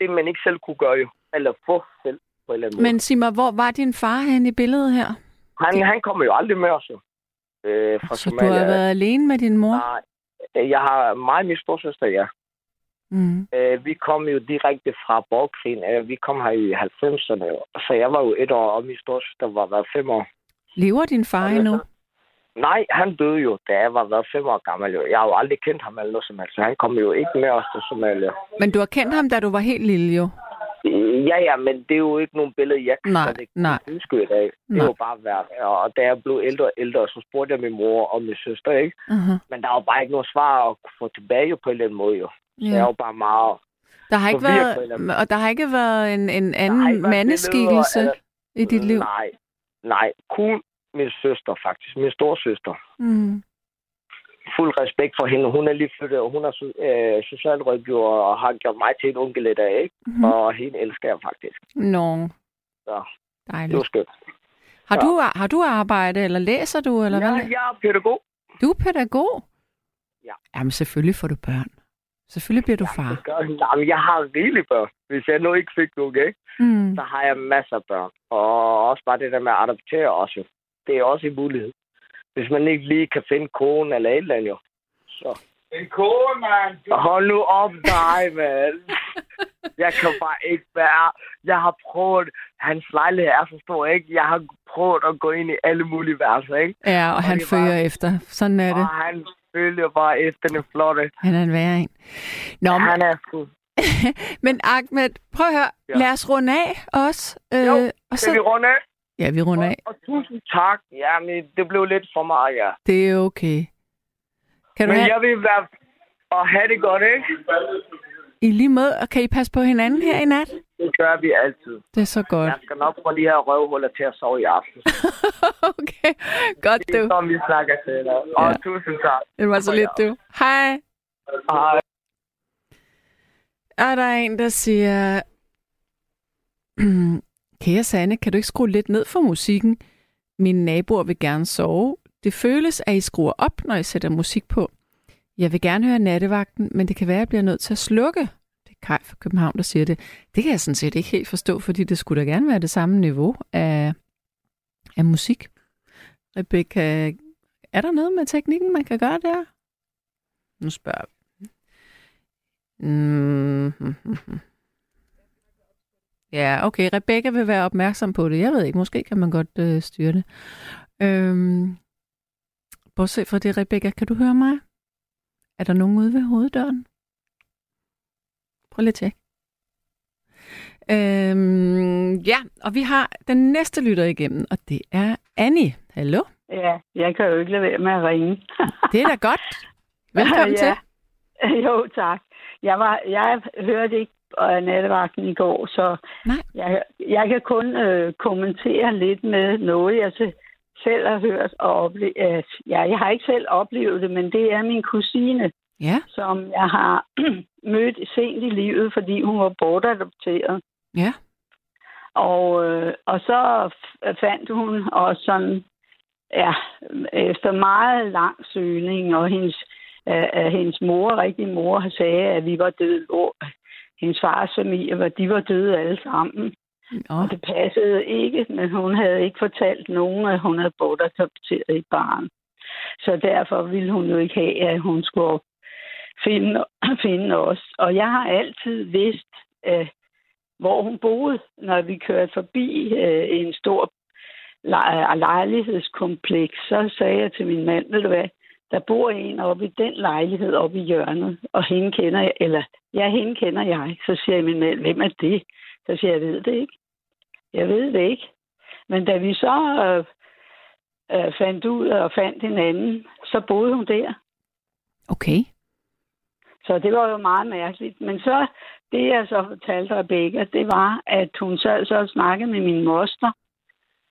Det man ikke selv kunne gøre jo. Eller få selv på en eller anden måde. Men sig mig, hvor var din far hen i billedet her? Han, han kommer jo aldrig med os jo. Øh, fra Så du Somalia. har været alene med din mor? Nej, Øh, jeg har og min storsøster, ja. Mm. Øh, vi kom jo direkte fra borgerkrigen. Øh, vi kom her i 90'erne, så jeg var jo et år, og min storsøster var været fem år. Lever din far endnu? Nej, han døde jo, da jeg var været fem år gammel. Jo. Jeg har jo aldrig kendt ham eller noget som helst, så han kom jo ikke med os til Somalia. Men du har kendt ham, da du var helt lille jo? Ja, ja, men det er jo ikke nogen billede, jeg kan Nej, ikke nej. huske i dag. Det Nej. er jo bare værd. Og da jeg blev ældre og ældre, så spurgte jeg min mor og min søster, ikke? Uh-huh. Men der var bare ikke noget svar at få tilbage på en eller anden måde, jo. Så jeg Ja. var bare meget Der har ikke været, eller og der har ikke været en, en anden været mandeskikkelse billeder, i dit liv? Nej, nej. Kun min søster, faktisk. Min storsøster. Mm. Fuld respekt for hende. Hun er lige flyttet, og hun er øh, socialrådgiver og har gjort mig til en onkel i dag, ikke? Mm. Og hende elsker jeg faktisk. Nå, Så det dejligt. var skønt. Har Ja. du, har du arbejde, eller læser du, eller Ja, hvad? jeg er pædagog. Du er pædagog? Ja. Jamen, selvfølgelig får du børn. Selvfølgelig bliver du far. Det gør jeg. Jamen, jeg har rigeligt børn. Hvis jeg nu ikke fik nogen, ikke? Mm. så har jeg masser af børn. Og også bare det der med at adoptere også. Det er også en mulighed. Hvis man ikke lige kan finde konen eller et eller andet, jo. Så. En kone, mand. Hold nu op dig, mand. Jeg kan bare ikke være... Jeg har prøvet... Hans lejlighed er så stor, ikke? Jeg har prøvet at gå ind i alle mulige værelser, ikke? Ja, og han det er bare- følger efter. Sådan er det. Og han følger bare efter den flotte. Han er en værre en. Nå, men, Han er sgu... [LAUGHS] men Ahmed, prøv at høre. Ja. Lad os runde af også. Øh, Jo, og Skal vi så, runde af? Ja, vi runder af. Og, og tusind tak. Jamen, det blev lidt for meget, ja. Det er okay. Kan du Men have, jeg vil være... Og have det godt, ikke? i lige måde, og kan I passe på hinanden her i nat? Det gør vi altid. Det er så godt. Jeg skal nok få de her røvhuller til at sove i aften. [LAUGHS] okay, godt Det er du. som vi snakker til dig. Og Ja. ja. tusind tak. Det var så lidt du. Hej. Hej. Og der er en, der siger, [CLEARS THROAT] Kære Sanne, kan du ikke skrue lidt ned for musikken? Mine naboer vil gerne sove. Det føles, at I skruer op, når I sætter musik på. Jeg vil gerne høre nattevagten, men det kan være, at jeg bliver nødt til at slukke. Det er Kai fra København, der siger det. Det kan jeg sådan set ikke helt forstå, fordi det skulle da gerne være det samme niveau af, af musik. Rebecca, er der noget med teknikken, man kan gøre der? Nu spørger vi. Mm. Ja, okay. Rebecca vil være opmærksom på det. Jeg ved ikke, måske kan man godt øh, styre det. Øhm, bortset fra det, Rebecca, kan du høre mig? Er der nogen ude ved hoveddøren? Prøv lige at tjekke. Øhm, ja, og vi har den næste lytter igennem, og det er Annie. Hallo? Ja, jeg kan jo ikke lade være med at ringe. [LAUGHS] Det er da godt. Velkommen ja. til. Jo, tak. Jeg, var, jeg hørte ikke øh, nattevagten i går, så Nej. jeg, jeg kan kun øh, kommentere lidt med noget, jeg se- selv har hørt og oplevet. Øh, ja, jeg har ikke selv oplevet det, men det er min kusine, Ja, som jeg har [CLEARS THROAT] mødt sent i livet, fordi hun var bortadopteret. ja. Og, øh, og så fandt hun også sådan, ja, efter meget lang søgning, og hendes, øh, hendes mor, rigtig mor, sagde, at vi var døde. Hendes fars familie, var, de var døde alle sammen. Nå, Og det passede ikke, men hun havde ikke fortalt nogen, at hun havde bortadopteret et barn. Så derfor ville hun jo ikke have, at hun skulle finde, [CLEARS THROAT] finde os. Og jeg har altid vidst, øh, hvor hun boede, når vi kørte forbi øh, en stor lej- lejlighedskompleks. Så sagde jeg til min mand, ved du hvad, der bor en oppe i den lejlighed oppe i hjørnet, og hende kender jeg, eller ja, hende kender jeg. Så siger jeg min mand, hvem er det? Så siger jeg, jeg ved det ikke. Jeg ved det ikke. Men da vi så øh, øh, fandt ud og fandt hinanden, så boede hun der. okay. Så det var jo meget mærkeligt. Men så, det jeg så fortalte Rebecca, det var, at hun sad så og snakkede med min moster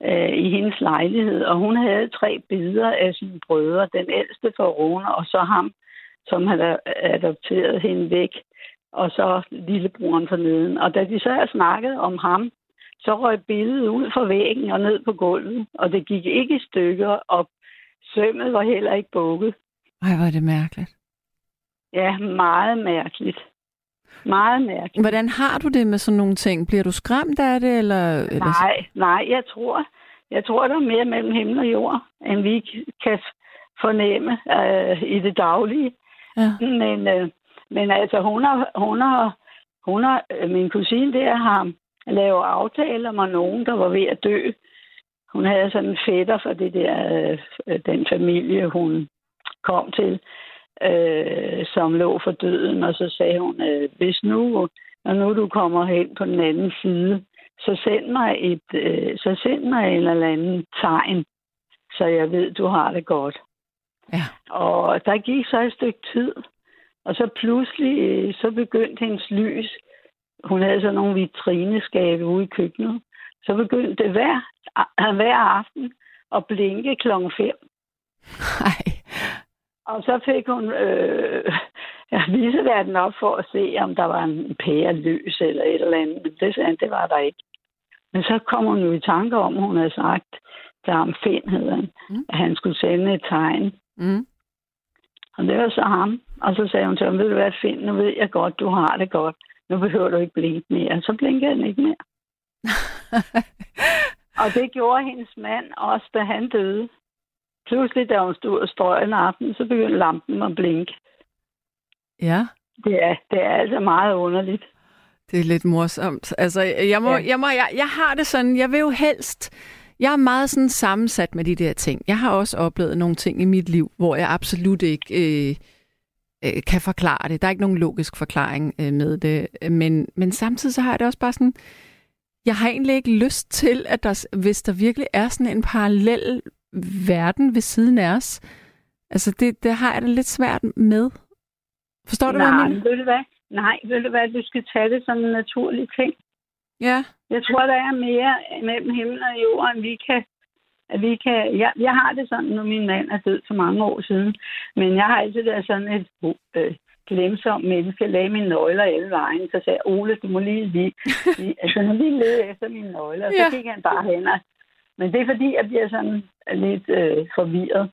øh, i hendes lejlighed, og hun havde tre billeder af sine brødre. Den ældste for Rune, og så ham, som havde adopteret hende væk, og så lillebroren forneden. Og da de så havde snakket om ham, så røg billedet ud fra væggen og ned på gulvet, og det gik ikke i stykker, og sømmet var heller ikke bukket. Ej, hvor er det mærkeligt. Ja, meget mærkeligt. Meget mærkeligt. Hvordan har du det med sådan nogle ting? Bliver du skræmt af det, eller? eller... Nej, nej, jeg tror, jeg tror, der er mere mellem himmel og jord, end vi kan fornemme øh, i det daglige. Ja. Men, øh, men altså, hun har, hun har, hun har, øh, min kusine der har lavet aftaler med nogen, der var ved at dø. Hun havde sådan en fætter for det der, øh, den familie, hun kom til, øh, som lå for døden, og så sagde hun, øh, hvis nu, når nu du kommer hen på den anden side, så send mig et, øh, så send mig en eller anden tegn, så jeg ved, du har det godt. Ja. Og der gik så et stykke tid, og så pludselig øh, så begyndte hendes lys hun havde så nogle vitrineskabe ude i køkkenet. Så begyndte det hver, hver aften at blinke klokken 5. Nej. [LAUGHS] Og så fik hun øh, [LAUGHS] viseverden op for at se, om der var en pære løs eller et eller andet. Men det sagde han, det var der ikke. Men så kom hun jo i tanke om, hun havde sagt til ham, Finn han, Mm. at han skulle sende et tegn. Mm. Og det var så ham. Og så sagde hun til ham, ved du hvad, Finn, nu ved jeg godt, du har det godt. Nu behøver du ikke blinke mere. Så blinkede han ikke mere. [LAUGHS] Og det gjorde hendes mand også, da han døde. Pludselig, da hun stod og strøg en aften, så begyndte lampen at blinke. ja. Det er, det er altså meget underligt. Det er lidt morsomt. Altså, jeg, må, Ja. jeg, må, jeg, jeg har det sådan, jeg vil jo helst... Jeg er meget sådan sammensat med de der ting. Jeg har også oplevet nogle ting i mit liv, hvor jeg absolut ikke øh, øh, kan forklare det. Der er ikke nogen logisk forklaring øh, med det. Men, men samtidig så har jeg det også bare sådan... Jeg har egentlig ikke lyst til, at der, hvis der virkelig er sådan en parallel verden ved siden af os, altså det, det har jeg det lidt svært med. Forstår du, hvad jeg Nej, mener? ved du hvad? Nej, ved du hvad? Du skal tage det som en naturlig ting. Ja. Jeg tror, der er mere mellem himmel og jord, end vi kan... At vi kan jeg, jeg har det sådan, nu min mand er død for mange år siden, men jeg har altid været sådan et øh, glemsom menneske. Lagde mine nøgler alle vejen, så sagde jeg, Ole, du må lige, lige, [LAUGHS] altså, nu lige lede efter mine nøgler. Og så Ja. gik han bare hen. Men det er fordi, jeg bliver sådan lidt øh, forvirret.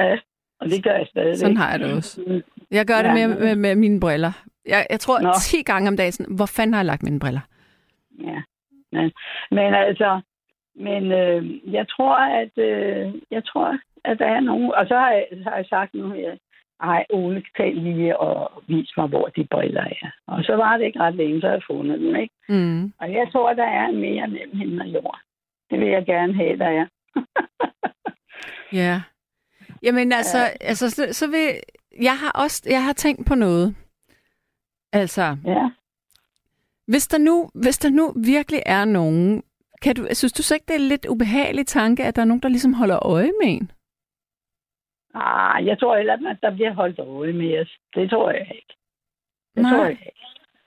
Øh, og det gør jeg stadigvæk. Sådan har jeg det også. Jeg gør det Ja, med, men- med, med mine briller. Jeg, jeg tror Nå. 10 gange om dagen, sådan, hvor fanden har jeg lagt mine briller? Ja, men, men altså, men øh, jeg tror, at øh, jeg tror, at der er nogen, og så har jeg, så har jeg sagt nu her, ej, Ole, tag lige og vis mig, hvor de briller er. Og så var det ikke ret længe, så jeg fundet dem, ikke? Mm. Og jeg tror, der er mere mellem himmel og jord. Det vil jeg gerne have, der er. [LAUGHS] Ja. Jamen altså, altså så, så vil, jeg har også, jeg har tænkt på noget. Altså, ja. hvis der nu, hvis der nu virkelig er nogen, kan du, synes du så ikke, det er en lidt ubehagelig tanke, at der er nogen, der ligesom holder øje med en? Ah, jeg tror heller, at der bliver holdt øje med os. Det tror jeg ikke. Det Nej. tror jeg ikke.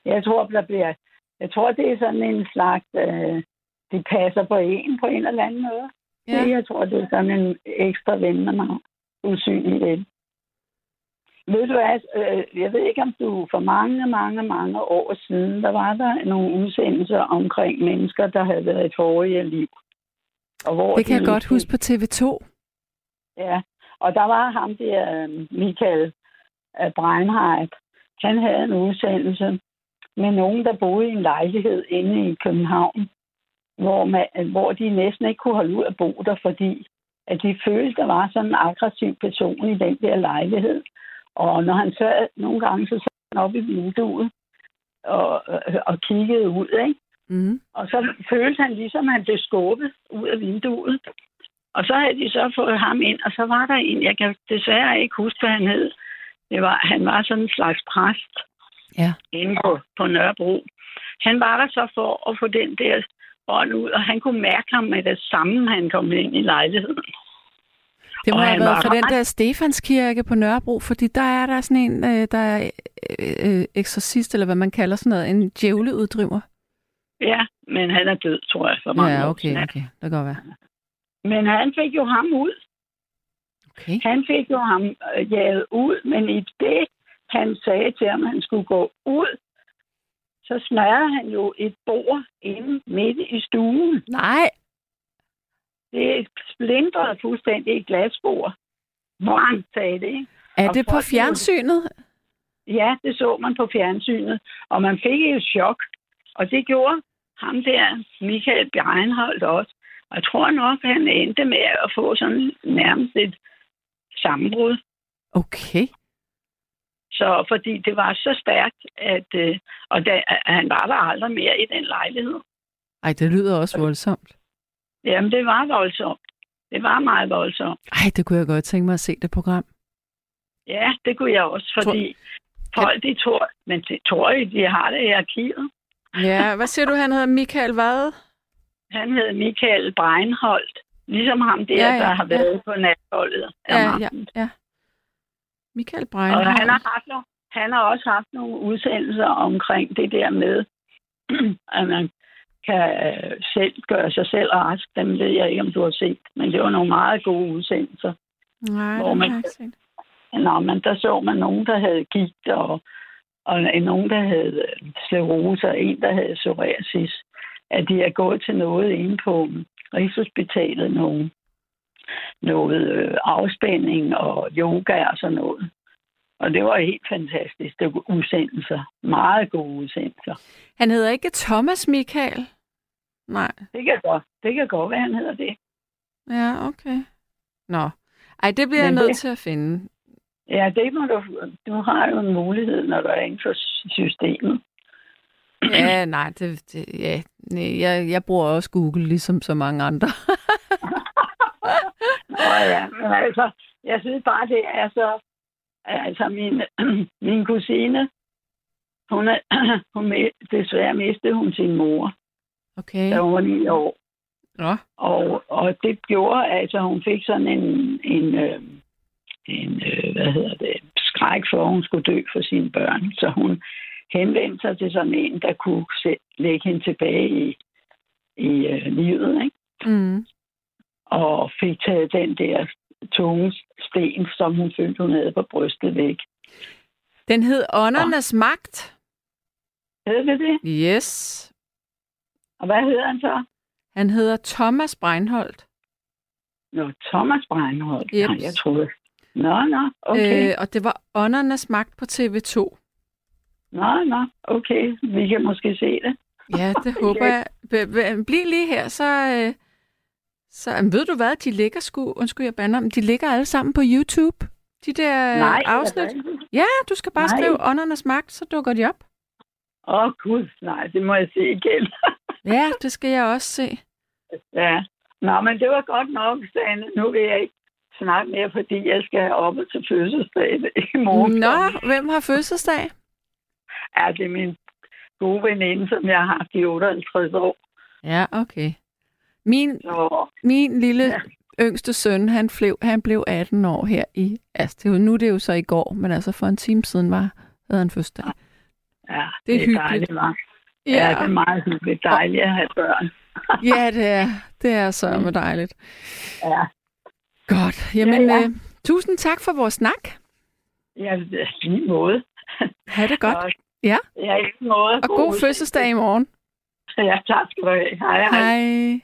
Jeg tror, der bliver... Jeg tror, det er sådan en slags... Øh, de passer på en på en eller anden måde. Ja. Jeg tror, det er sådan en ekstra ven, man har. Usynlig ven. Ved du hvad, øh, jeg ved ikke, om du for mange, mange, mange år siden, der var der nogle udsendelser omkring mennesker, der havde været i forrige liv. Og hvor Det kan jeg de- godt huske på TV2. Ja, og der var ham der, øh, Michael øh, Breinhardt. Han havde en udsendelse med nogen, der boede i en lejlighed inde i København, hvor, man, hvor de næsten ikke kunne holde ud at bo der, fordi at de følte, der var sådan en aggressiv person i den der lejlighed. Og når han sad, nogle gange, så sad han op i vinduet og, og, og kiggede ud, ikke? Mm. Og så følte han ligesom, at han blev skubbet ud af vinduet. Og så havde de så fået ham ind, og så var der en, jeg kan desværre ikke huske, hvad han hed. Det var, han var sådan en slags præst Ja. inde på, på Nørrebro. Han var der så for at få den der ånd ud, og han kunne mærke ham med det samme, han kom ind i lejligheden. Det må Og have været for den der Stefanskirke på Nørrebro, fordi der er der sådan en, øh, der er øh, øh, eksorcist, eller hvad man kalder sådan noget, en djævleuddriver. Ja, men han er død, tror jeg, for mange Ja, okay, okay. Det kan godt være. Men han fik jo ham ud. Okay. Han fik jo ham øh, jaget ud, men i det, han sagde til ham, at han skulle gå ud, så snørrede han jo et bord inde midt i stuen. Nej, Det splindrede fuldstændig et glasbord. Hvor han sagde det, ikke? er Og det på fjernsynet? Ja, det så man på fjernsynet, og man fik et chok. Og det gjorde ham der, Michael Bjernholdt også. Og jeg tror nok, at han endte med at få sådan nærmest et sammenbrud. Okay. Så fordi det var så stærkt, at, øh, og da, at han var der aldrig mere i den lejlighed. Ej, det lyder også voldsomt. Jamen, det var voldsomt. Det var meget voldsomt. Ej, det kunne jeg godt tænke mig at se det program. Ja, det kunne jeg også, fordi folk, de tror, men de tror de har det i arkivet. Ja, hvad siger du, han hedder Michael hvad? Han hed Michael Breinholdt, ligesom ham der, Ja, ja, ja, ja, der har ja. været på natholdet. Ja, ja, ja. Michael Og han har, Breinholt. haft, han har også haft nogle udsendelser omkring det der med, [CLEARS THROAT] at man kan øh, selv gøre sig selv rask. Dem ved jeg ikke, om du har set. Men det var nogle meget gode udsendelser. Nej, Hvor det man- har jeg ikke set. Nå, men der så man nogen, der havde gigt, og, og nogen, der havde øh, sklerose, og en, der havde psoriasis. At de er gået til noget inde på Rigshospitalet, nogle, noget øh, afspænding og yoga og sådan noget. Og det var helt fantastisk. Det var udsendelser. Meget gode udsendelser. Han hedder ikke Thomas Michael? Nej. Det kan godt, det kan godt være, han hedder det. Ja, okay. Nå. Ej, det bliver Men jeg nødt det- til at finde. Ja, det må du, du har jo en mulighed, når du er inden for systemet. Ja, nej, det, det ja. Jeg, jeg bruger også Google, ligesom så mange andre. [LAUGHS] Nå ja, men altså, jeg synes bare, det er så... Altså, min, [CLEARS THROAT] min kusine, hun, er, [CLEARS THROAT] hun desværre mistede hun sin mor, Okay. da hun var ni år. Nå. Og, og det gjorde, altså, hun fik sådan en, en, øh, en øh, hvad hedder det, skræk for, at hun skulle dø for sine børn. Så hun henvendte sig til sådan en, der kunne lægge hende tilbage i, i øh, livet, ikke? Mm. og fik taget den der tunge sten, som hun følte, hun havde på brystet væk. Den hed Åndernes Magt. Hed det det? Yes. Og hvad hedder han så? Han hedder Thomas Breinholt. Nå, Thomas Breinholt. Jeps. Nej, jeg troede. Nå, nå, okay. Øh, og det var Åndernes Magt på TV2. Nå, nå, okay. Vi kan måske se det. Ja, [LAUGHS] det håber jeg. B- b- Bliv lige her, så... Øh, så ved du hvad, de ligger sgu... Undskyld, jeg bander, men de ligger alle sammen på YouTube. De der Nej, afsnit. Ja, du skal bare Nej. skrive Åndernes Magt, så dukker de op. Åh, oh, gud, nej, det må jeg se igen. [LAUGHS] Ja, det skal jeg også se. ja. Nå, men det var godt nok, Sanne. Nu vil jeg ikke snakke mere, fordi jeg skal op til fødselsdag i morgen. Nå, hvem har fødselsdag? Ja, det er min gode veninde, som jeg har haft i 58 år. Ja, okay. Min, Så min lille Ja. yngste søn, han blev, han blev 18 år her i... Det er jo, nu er det jo så i går, men altså for en time siden var, havde han fødselsdag. Ja, Det er hyggeligt. dejligt, hva'? Ja. ja, det er meget hyggeligt. Dejligt at have børn. [LAUGHS] ja, det er, det er så med dejligt. Ja, Godt. Jamen, Ja, ja, ja. ja. Øh, tusind tak for vores snak. ja lige måde. Ha' det godt. Og, Ja. Ja, i lige måde. Og god fødselsdag i morgen. Ja, tak skal du have. Hej, hej. Hej.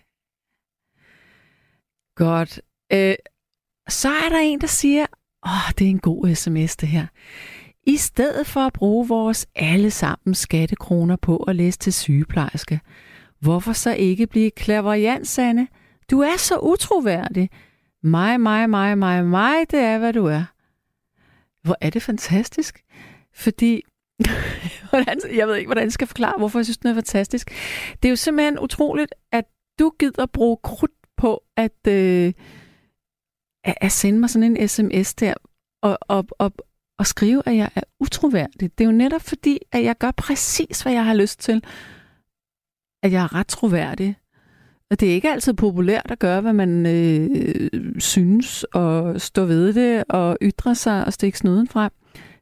Godt. Øh, så er der en, der siger, åh, det er en god sms det her. I stedet for at bruge vores allesammen skattekroner på at læse til sygeplejerske, hvorfor så ikke blive klaverjant, Sanne? Du er så utroværdig. Mig, mig, mig, mig, mig, det er, hvad du er. Hvor er det fantastisk. Fordi, [LAUGHS] hvordan, jeg ved ikke, hvordan jeg skal forklare, hvorfor jeg synes, den er fantastisk. Det er jo simpelthen utroligt, at du gider bruge krudt på at, øh, at, sende mig sådan en sms der, og, og, og, og skrive, at jeg er utroværdig. Det er jo netop fordi, at jeg gør præcis, hvad jeg har lyst til. At jeg er ret troværdig. Og det er ikke altid populært at gøre, hvad man øh, synes, og stå ved det, og ytre sig og stikke snuden frem.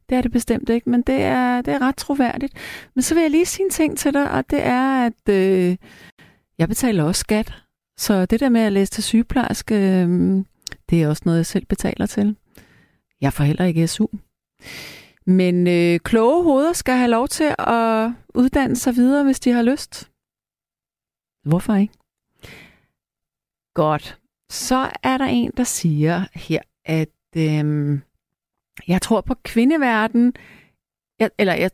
Det er det bestemt ikke, men det er, det er ret troværdigt. Men så vil jeg lige sige en ting til dig, og det er, at øh, jeg betaler også skat. Så det der med at læse til sygeplejerske, øh, det er også noget, jeg selv betaler til. Jeg får heller ikke SU. Men øh, kloge hoveder skal have lov til at uddanne sig videre, hvis de har lyst. Hvorfor ikke? Godt. Så er der en, der siger her, at øh, jeg tror på kvindeverden, jeg, eller jeg,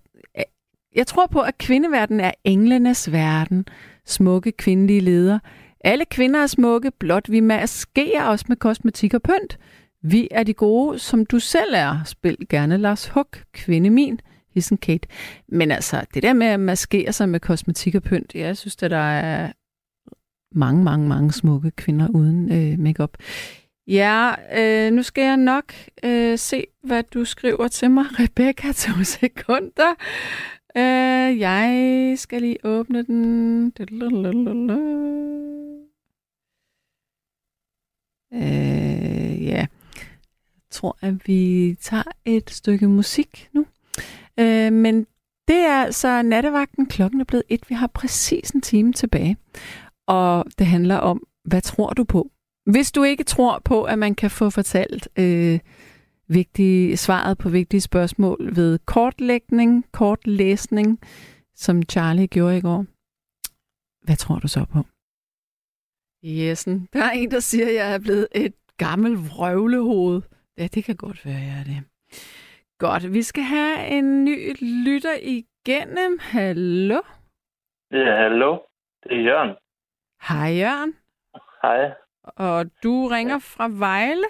jeg, tror på, at kvindeverden er englenes verden. Smukke kvindelige ledere. Alle kvinder er smukke, blot vi maskerer os med kosmetik og pynt. Vi er de gode, som du selv er. Spil gerne Lars Huck, kvinde min, hissen Kate. Men altså, det der med at maskere sig med kosmetik og pynt, jeg synes, at der er mange, mange, mange smukke kvinder uden øh, makeup. Ja, øh, nu skal jeg nok øh, se, hvad du skriver til mig, [LAUGHS] Rebecca, to sekunder. Øh, jeg skal lige åbne den. Øh, ja, jeg tror, at vi tager et stykke musik nu. Øh, men Det er altså nattevagten. Klokken er blevet et. Vi har præcis en time tilbage. Og det handler om, hvad tror du på? Hvis du ikke tror på, at man kan få fortalt øh, vigtige, svaret på vigtige spørgsmål ved kortlægning, kortlæsning, som Charlie gjorde i går, hvad tror du så på? Jessen, der er en, der siger, at jeg er blevet et gammelt vrøvlehoved. Ja, det kan godt være, jeg er det. Godt, vi skal have en ny lytter igennem. Hallo? Ja, hallo. Det er Jørgen. Hej Jørgen. Hej. Og du ringer fra Vejle?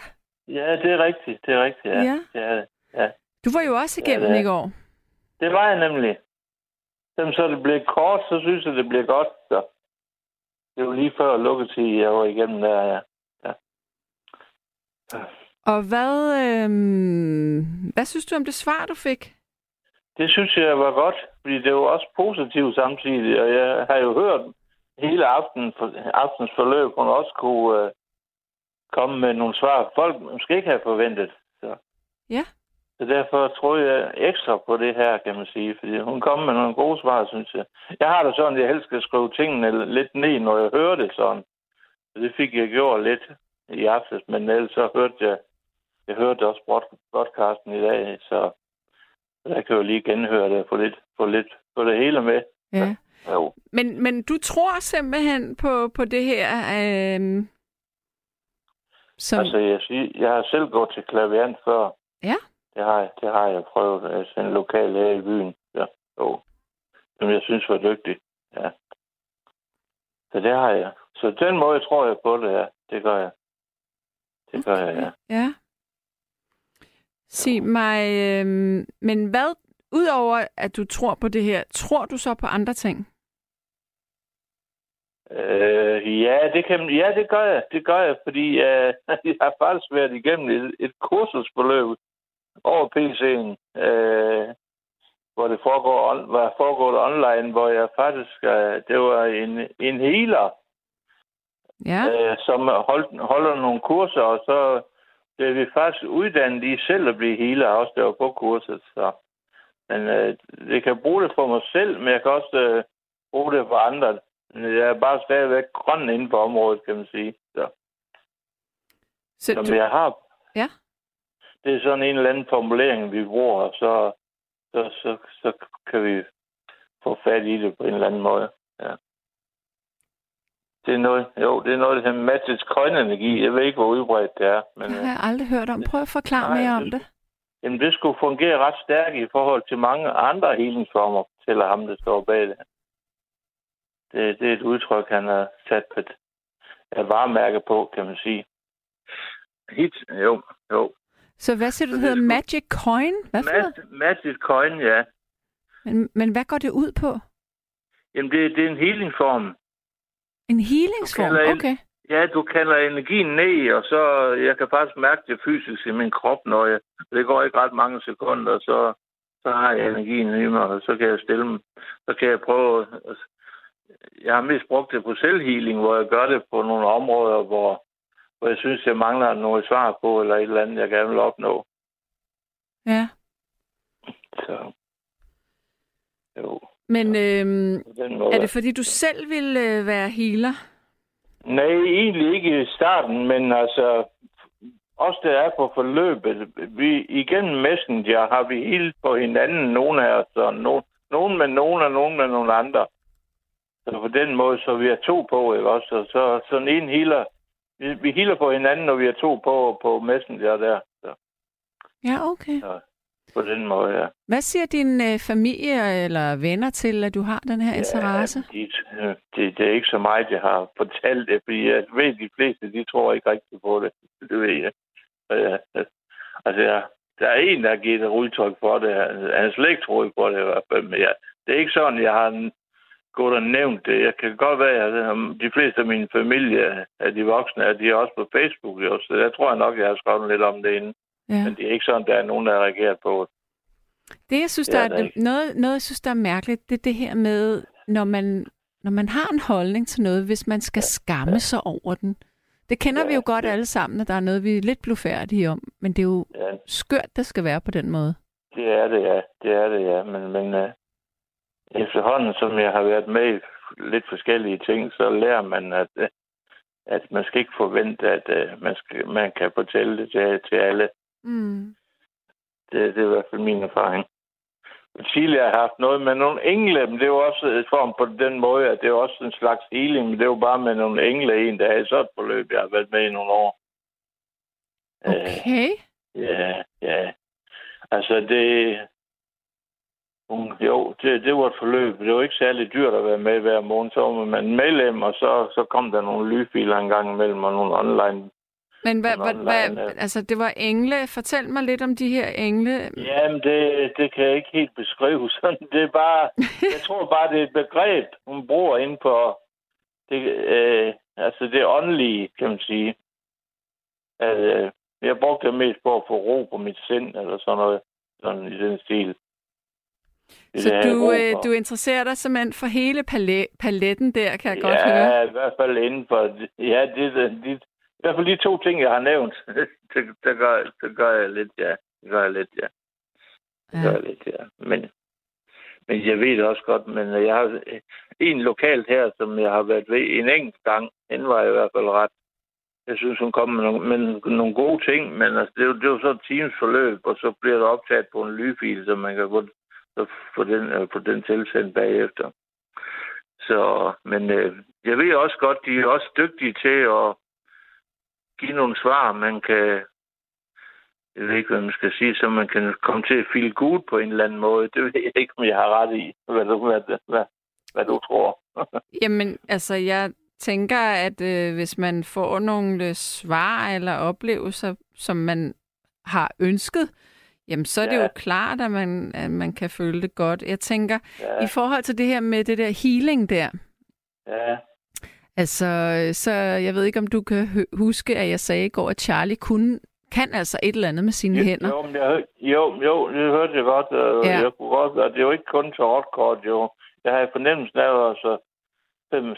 Ja, det er rigtigt. Det er rigtigt, ja. Ja. Det er det. Ja. Du var jo også igennem Ja, det i går. Det var jeg nemlig. Selvom så det blev kort, så synes jeg, det bliver godt. Så. Det var lige før lukketid, jeg var igennem der, ja. Og hvad, øhm, hvad synes du om det svar, du fik? Det synes jeg var godt, fordi det var også positivt samtidig, og jeg har jo hørt hele aften, for, aftens forløb, hun også kunne øh, komme med nogle svar, folk måske ikke have forventet. Så. Ja. Så derfor tror jeg ekstra på det her, kan man sige, fordi hun kom med nogle gode svar, synes jeg. Jeg har det sådan, at jeg helst skal skrive tingene lidt ned, når jeg hører det sådan. Så det fik jeg gjort lidt i aftes, men ellers så hørte jeg, jeg hørte også podcasten i dag, så jeg kan jo lige genhøre det og få lidt, få lidt, få det hele med. Ja. Jo. Men, men du tror simpelthen på, på det her, øhm, som... Altså, jeg, siger, jeg har selv gået til klaviant før. Ja. Det har jeg, det har jeg prøvet. Altså en lokal læge i byen. Ja, jo. Som jeg synes var dygtig. Ja. Så det har jeg. Så den måde tror jeg på det, ja. Det gør jeg. Det gør jeg, ja. Ja. Sig mig, øhm, men hvad, udover at du tror på det her, tror du så på andre ting? Øh, ja, det kan, ja, det gør jeg. Det gør jeg, fordi øh, [LAUGHS] jeg har faktisk været igennem et, et kursusforløb over PC'en, øh, hvor det foregår, on, var foregået online, hvor jeg faktisk, øh, det var en, en healer, Ja. øh, som holdt, holder nogle kurser, og så blev vi faktisk uddannet i selv at blive healer, også der var på kurset. Så. Men øh, det kan bruge det for mig selv, men jeg kan også øh, bruge det for andre. Jeg er bare stadigvæk grøn inden på området, kan man sige. Så, Så som du, jeg har. Ja. Det er sådan en eller anden formulering, vi bruger, og så, så, så, så kan vi få fat i det på en eller anden måde. Ja. Det er noget, jo, det er noget, der hedder magisk coin-energi. Jeg ved ikke, hvor udbredt det er. Men, det øh, har jeg aldrig hørt om. Prøv at forklare Nej, mere om det-. Jamen, det skulle fungere ret stærkt i forhold til mange andre healingsformer, fortæller ham, der står bag det. Det, det er et udtryk, han har sat på et, et varemærke på, kan man sige. Hit, jo, jo. Så hvad siger du, Så det hedder er sgu- Magic Coin? Hvad for? Mag- magic coin, ja. Men, men hvad går det ud på? Jamen, det, det er en healingsform. En healingsform? En- Okay. Ja, du kalder energien ned, og så jeg kan faktisk mærke det fysisk i min krop, når jeg, det går ikke ret mange sekunder, så, så har jeg energien i mig, og så kan jeg stille dem. Så kan jeg prøve, jeg har mest brugt det på selvhealing, hvor jeg gør det på nogle områder, hvor, hvor jeg synes, jeg mangler noget svar på, eller et eller andet, jeg gerne vil opnå. Ja. Så, jo, Men måde. er det fordi, du selv vil øh, være healer? Nej, egentlig ikke i starten, men altså, os der er på forløbet, vi, igennem Messenger har vi helt på hinanden, nogle af os, og no, nogen med nogen og nogen med nogle andre. Så på den måde, så vi er to på, ikke også? Og så sådan en healer, vi, vi healer på hinanden, når vi er to på, på Messenger der. Så Ja, okay. på den måde, ja. Hvad siger din øh, familie eller venner til, at du har den her interesse? Ja, de, det, det er ikke så meget, jeg har fortalt det, fordi jeg ved, de fleste, de tror ikke rigtig på det. [LAUGHS] Det ved jeg. Ja, altså, jeg, der er en, der har givet et udtryk for det. Han han slet ikke tror på det i hvert fald. Men jeg, det er ikke sådan, jeg har en- gået og nævnt det. Jeg kan godt være, at øh, de fleste af min familie, af de voksne, at de er også på Facebook. Jo, så jeg tror jeg nok, jeg har skrevet lidt om det inden. Ja. Men det er ikke sådan, der er nogen, der har reageret på det. Det, jeg synes, Det der er er, der det, ikke. noget, noget, jeg synes, der er mærkeligt, det er det her med, når man, når man har en holdning til noget, hvis man skal skamme sig over den. Det kender Ja, vi jo godt alle sammen, at der er noget, vi er lidt blufærdige om. Men det er jo Ja, skørt, det skal være på den måde. Det er det, ja. Det er det, ja. Men, men øh, efterhånden, som jeg har været med i lidt forskellige ting, så lærer man, at, øh, at man skal ikke forvente, at uh, man, skal, man kan fortælle det til, til alle. Mm. Det, det er i hvert fald min erfaring. Tidligere har jeg haft noget med nogle engle, men det var også et form på den måde, at det var også en slags healing, men det var bare med nogle engle en dag. Så et forløb, jeg har været med i nogle år. Okay. Uh, ja, ja. Altså, det... Jo, det, det var et forløb. Det var ikke særlig dyrt at være med hver måned. Så var man medlem, og så, så kom der nogle lydfiler en gang imellem, og nogle online men hvad, hvad, hvad, altså, det var engle. Fortæl mig lidt om de her engle. Jamen, det, det kan jeg ikke helt beskrive [LAUGHS] sådan. Det er bare, jeg tror bare, det er et begreb, hun bruger ind på det, øh, altså det åndelige, kan man sige. At, øh, jeg brugte det mest på at få ro på mit sind, eller sådan noget, sådan i den stil. Det Så du, øh, du interesserer dig simpelthen for hele palet, paletten der, kan jeg ja, godt høre. i hvert fald inden for... Ja, det, det, de, i hvert fald de to ting, jeg har nævnt, [LAUGHS] det, det, gør, det gør jeg lidt, ja. Det gør jeg lidt, ja. Det gør Ja. jeg lidt, ja. Men, men jeg ved det også godt, men jeg har en lokalt her, som jeg har været ved en enkelt gang. Den var i hvert fald ret. Jeg synes, hun kom med nogle, med nogle gode ting, men altså, det, er jo, det jo så et times forløb, og så bliver det optaget på en lydfil, så man kan få, så få, den, øh, få den tilsendt bagefter. Så, men øh, jeg ved også godt, de er også dygtige til at give nogle svar, man kan, jeg ved ikke, hvad man skal sige, så man kan komme til at feel good på en eller anden måde. Det ved jeg ikke, om jeg har ret i, hvad du, hvad, hvad, hvad du tror. [LAUGHS] Jamen, altså, jeg tænker, at øh, hvis man får nogle svar eller oplevelser, som man har ønsket, jamen, så er det Ja. jo klart, at man, at man kan føle det godt. Jeg tænker, Ja, i forhold til det her med det der healing der, ja, altså, øh, så jeg ved ikke, om du kan huske, at jeg sagde i går, at Charlie kunne, kan altså et eller andet med sine jo, hænder. Jo, men jeg, jo, jo, det hørte jeg godt. Og Ja. Jeg kunne godt, og det er jo ikke kun til kort, jo. Jeg har fornemmelsen af, at så,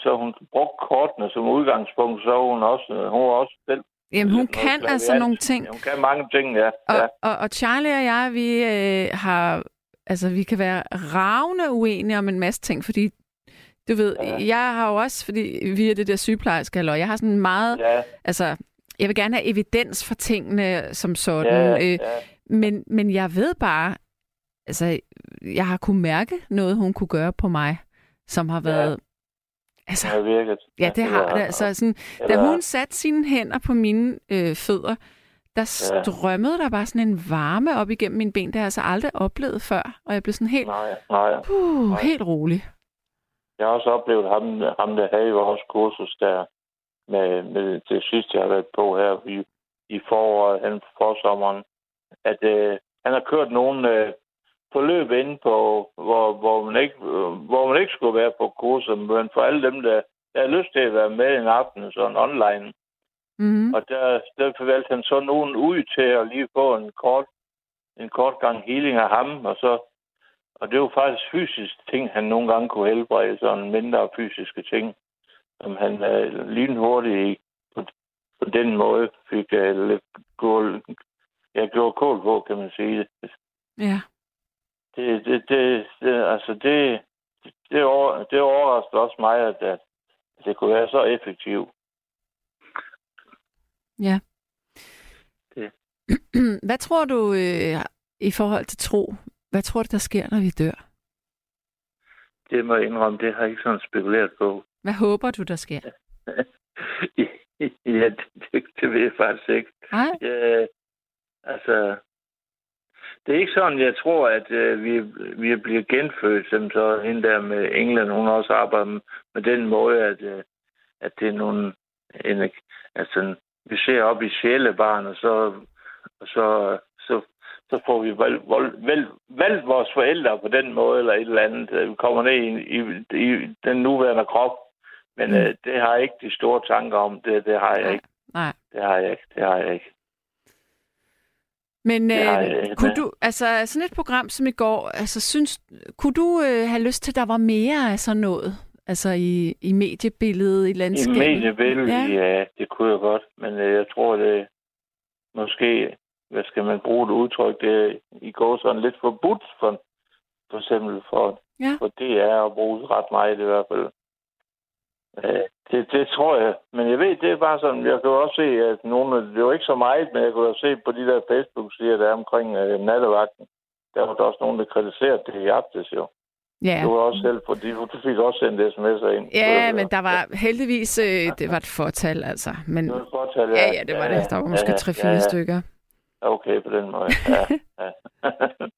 så hun brugt kortene som udgangspunkt, så hun også, hun er også selv. Jamen, hun noget kan altså klaviant. nogle ting. Hun kan mange ting, ja. Og, ja. og, og Charlie og jeg, vi øh, har, altså vi kan være ravne uenige om en masse ting, fordi du ved, Ja. jeg har jo også, fordi vi er det der sygeplejerske, eller jeg har sådan meget, ja. Altså, jeg vil gerne have evidens for tingene som sådan, ja, øh, ja. men, men jeg ved bare, altså, jeg har kunne mærke noget, hun kunne gøre på mig, som har været, altså, Det har virket. ja, det har det, altså sådan, da hun satte sine hænder på mine øh, fødder, der Ja. strømmede der bare sådan en varme op igennem mine ben. Det har jeg altså aldrig oplevet før. Og jeg blev sådan helt, Nej, nej. uh, nej. helt rolig. Jeg har også oplevet ham, ham der havde i vores kursus der, med, med det sidste, jeg har været på her i, i foråret, hen på forsommeren, at øh, han har kørt nogle øh, forløb inde på, hvor, hvor, man ikke, øh, hvor man ikke skulle være på kurset, men for alle dem, der, der har lyst til at være med en aften, sådan online. Mm. Og der, der valgte han så nogen ud til at lige få en kort, en kort gang healing af ham, og så og det var faktisk fysiske ting, han nogle gange kunne helbrede, sådan mindre fysiske ting, som han uh, lynhurtigt i- på, på den måde fik uh, lidt kål, ja, gjorde kål på, kan man sige. Ja. Det, det, det, det altså det, det, over, det overraskede også mig, at, at det kunne være så effektivt. Ja. Det. [CLEARS THROAT] Hvad tror du øh, i forhold til tro? Hvad tror du, der sker, når vi dør? Det må jeg indrømme, det har jeg ikke sådan spekuleret på. Hvad håber du, der sker? [LAUGHS] ja, det, det, det ved jeg faktisk ikke. Nej? Ja, altså, det er ikke sådan, jeg tror, at øh, vi, vi bliver genfødt, som så hende der med England, hun også arbejder med, med den måde, at, øh, at det er nogle, en, altså, vi ser op i sjælebarn, og så, og så, så, så får vi valgt, valgt, valgt vores forældre på den måde, eller et eller andet. Vi kommer ned i, i, i den nuværende krop, men Mm. øh, det har jeg ikke de store tanker om. Det, det har jeg ikke. Nej. Det har jeg ikke. Det har jeg ikke. Men øh, jeg, kunne du, altså sådan et program som i går, altså synes, kunne du øh, have lyst til, at der var mere af sådan noget? Altså i, i mediebilledet, i I landskabet? mediebilledet, Ja. ja. det kunne jeg godt. Men øh, jeg tror, det måske, hvad skal man bruge det udtryk, det i går sådan lidt forbudt for, for eksempel for Ja. For det er at bruge ret meget i hvert fald. Øh, det, det tror jeg. Men jeg ved, det er bare sådan, jeg kan jo også se, at nogle, det jo ikke så meget, men jeg kunne jo se på de der Facebook-sider, der er omkring øh, nattevagten. Der var der også nogen, der kritiserede det i aftes, jo. Ja. Du var også selv, fordi du fik også sendt sms'er ind. Ja, men der var heldigvis, øh, det var et fortal, altså. Men, Det var et fortal, ja, ja, det var det. Der var måske ja, 3-4 ja, ja. stykker. Okay, på den måde. Ja, [LAUGHS] ja.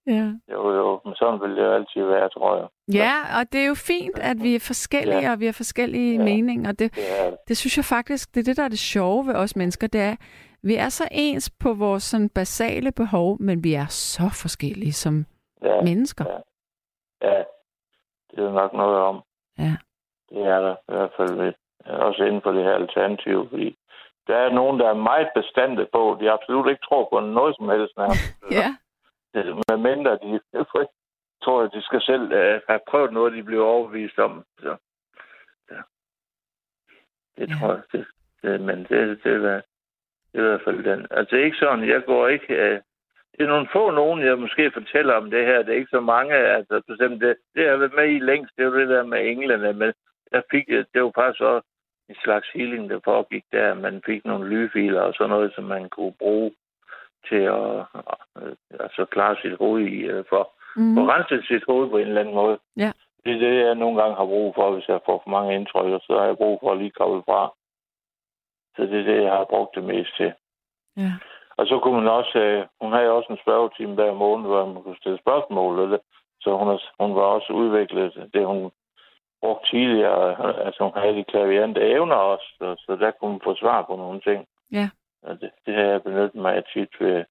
Ja. [LAUGHS] jo, jo, men sådan vil det jo altid være, tror jeg. ja, og det er jo fint, at vi er forskellige, Ja. og vi har forskellige Ja. meninger. Det, er det. synes jeg faktisk, det er det, der er det sjove ved os mennesker, det er, vi er så ens på vores sådan basale behov, men vi er så forskellige som Ja, mennesker. ja. ja, det er nok noget om. Ja. Det er der i hvert fald ved. Også inden for det her alternativ, fordi der er nogen, der er meget bestandte på, de absolut ikke tror på noget som helst nærmest. [LAUGHS] Ja, Med mindre de tror, at de skal selv uh, have prøvet noget, de bliver overbevist om. Så, ja. Det tror jeg. Det, det, men det, det, er, det er i hvert fald den. Altså det er ikke sådan, jeg går ikke... Uh, det er nogle få nogen, jeg måske fortæller om det her. Det er ikke så mange. Altså, for eksempel det, det jeg har været med i længst, det er jo det der med englene. Men jeg fik, det var faktisk så en slags healing, der foregik der. Man fik nogle lydfiler og sådan noget, som man kunne bruge til at øh, altså klare sit hoved i, øh, for mm. at rense sit hoved på en eller anden måde. Ja. Det er det, jeg nogle gange har brug for, hvis jeg får for mange indtryk, og så har jeg brug for at lige koble fra. Så det er det, jeg har brugt det mest til. ja. Og så kunne man også, øh, hun havde også en spørgetime hver måned, hvor man kunne stille spørgsmål. Eller? Så hun, hun var også udviklet det, hun brugte tidligere. Altså hun havde de klaviante evner også, så, så der kunne man få svar på nogle ting. Ja. Og det, det har jeg benyttet mig af tit ved,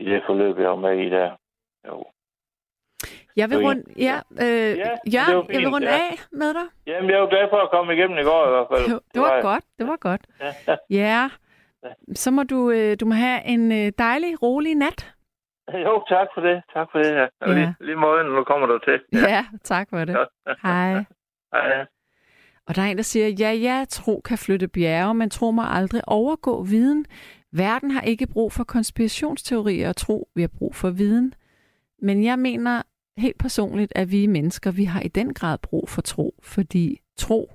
i det forløb, jeg var med i der. Jo. Jeg vil rundt, ja, øh, Ja, ja, var jeg vil fint, rundt ja. af med dig. Jamen, jeg var glad for at komme igennem i går i hvert fald. Det, det var jeg. godt, det var godt. [LAUGHS] Ja. Ja, så må du, øh, du må have en øh, dejlig, rolig nat. [LAUGHS] Jo, tak for det. Tak for det. Ja. Ja. Lige, lige måde, nu kommer du til. [LAUGHS] Ja, tak for det. Hej. [LAUGHS] Hej. Og der er en, der siger, ja, ja, tro kan flytte bjerge, men tro må aldrig overgå viden. Verden har ikke brug for konspirationsteorier og tro, vi har brug for viden. Men jeg mener helt personligt, at vi mennesker, vi har i den grad brug for tro, fordi tro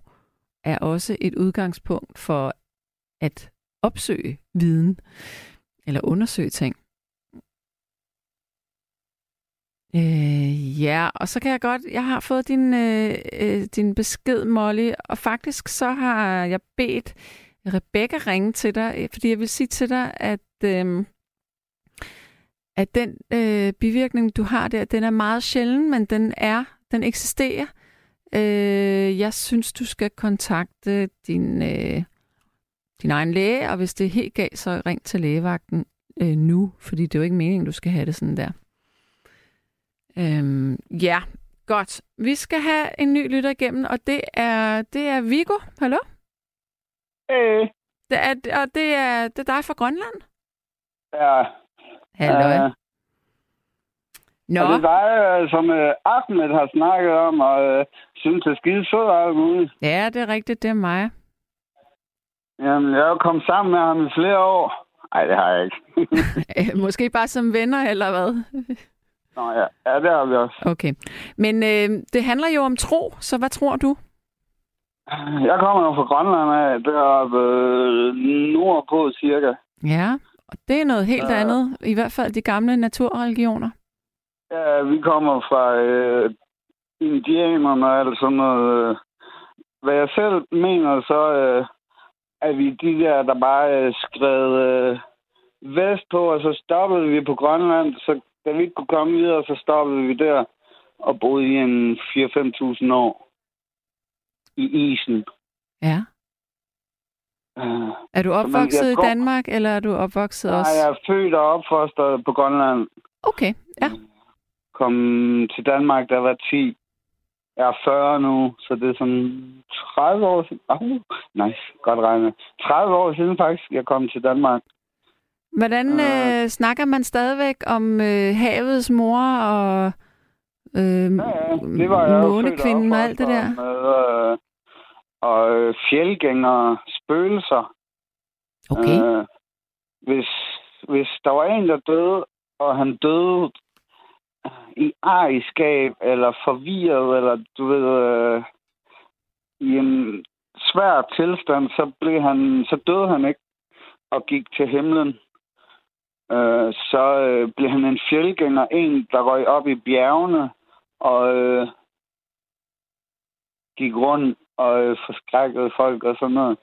er også et udgangspunkt for at opsøge viden eller undersøge ting. Øh, ja, og så kan jeg godt, jeg har fået din, øh, øh, din besked, Molly, og faktisk så har jeg bedt Rebecca ringe til dig, øh, fordi jeg vil sige til dig, at, øh, at den øh, bivirkning, du har der, den er meget sjælden, men den er, den eksisterer. Øh, jeg synes, du skal kontakte din, øh, din egen læge, og hvis det er helt galt, så ring til lægevagten øh, nu, fordi det er jo ikke meningen, du skal have det sådan der. Øhm, ja, godt. Vi skal have en ny lytter igennem, og det er, det er Viggo. Hallo? Øh, Det er, og det er, det er dig fra Grønland? ja. Hallo. Øh, Nå, Og det er dig, øh, som øh, Ahmed har snakket om, og øh, synes er skide sød og alt muligt. ja, det er rigtigt, det er mig. Jamen, jeg er jo kommet sammen med ham i flere år. Nej, det har jeg ikke. [LAUGHS] Måske bare som venner, eller hvad? Nå ja, ja det har vi også. Okay. Men øh, det handler jo om tro, så hvad tror du? Jeg kommer jo fra Grønland af, deroppe øh, nordpå cirka. Ja, og det er noget helt Ja. andet. I hvert fald de gamle naturreligioner. Ja, vi kommer fra øh, indianerne og alt sådan noget. øh. Hvad jeg selv mener, så øh, er vi de der, der bare øh, skred øh, vestpå, og så stoppede vi på Grønland. Så da vi ikke kunne komme videre, så stoppede vi der og boede i en 4-5.000 år i isen. Ja. Øh, Er du opvokset i Danmark, eller er du opvokset Nej, også? jeg er født og opfostret på Grønland. Okay, ja. Kom til Danmark, da jeg var 10. Jeg er 40 nu, så det er sådan 30 år siden. Oh, nice, godt regnet. 30 år siden faktisk, jeg kom til Danmark. Hvordan øh, snakker man stadigvæk om øh, havets mor og øh, Ja, ja, det var jeg månekvinden og alt det der? Med, øh, og øh, fjeldgængere, spøgelser. Okay. Øh, hvis, hvis der var en, der døde, og han døde i ejerskab, eller forvirret, eller du ved, øh, i en svær tilstand, så, blev han, så døde han ikke og gik til himlen. Øh, så øh, blev han en fjeldgænger, en, der røg op i bjergene og øh, gik rundt og øh, forskrækkede folk og sådan noget.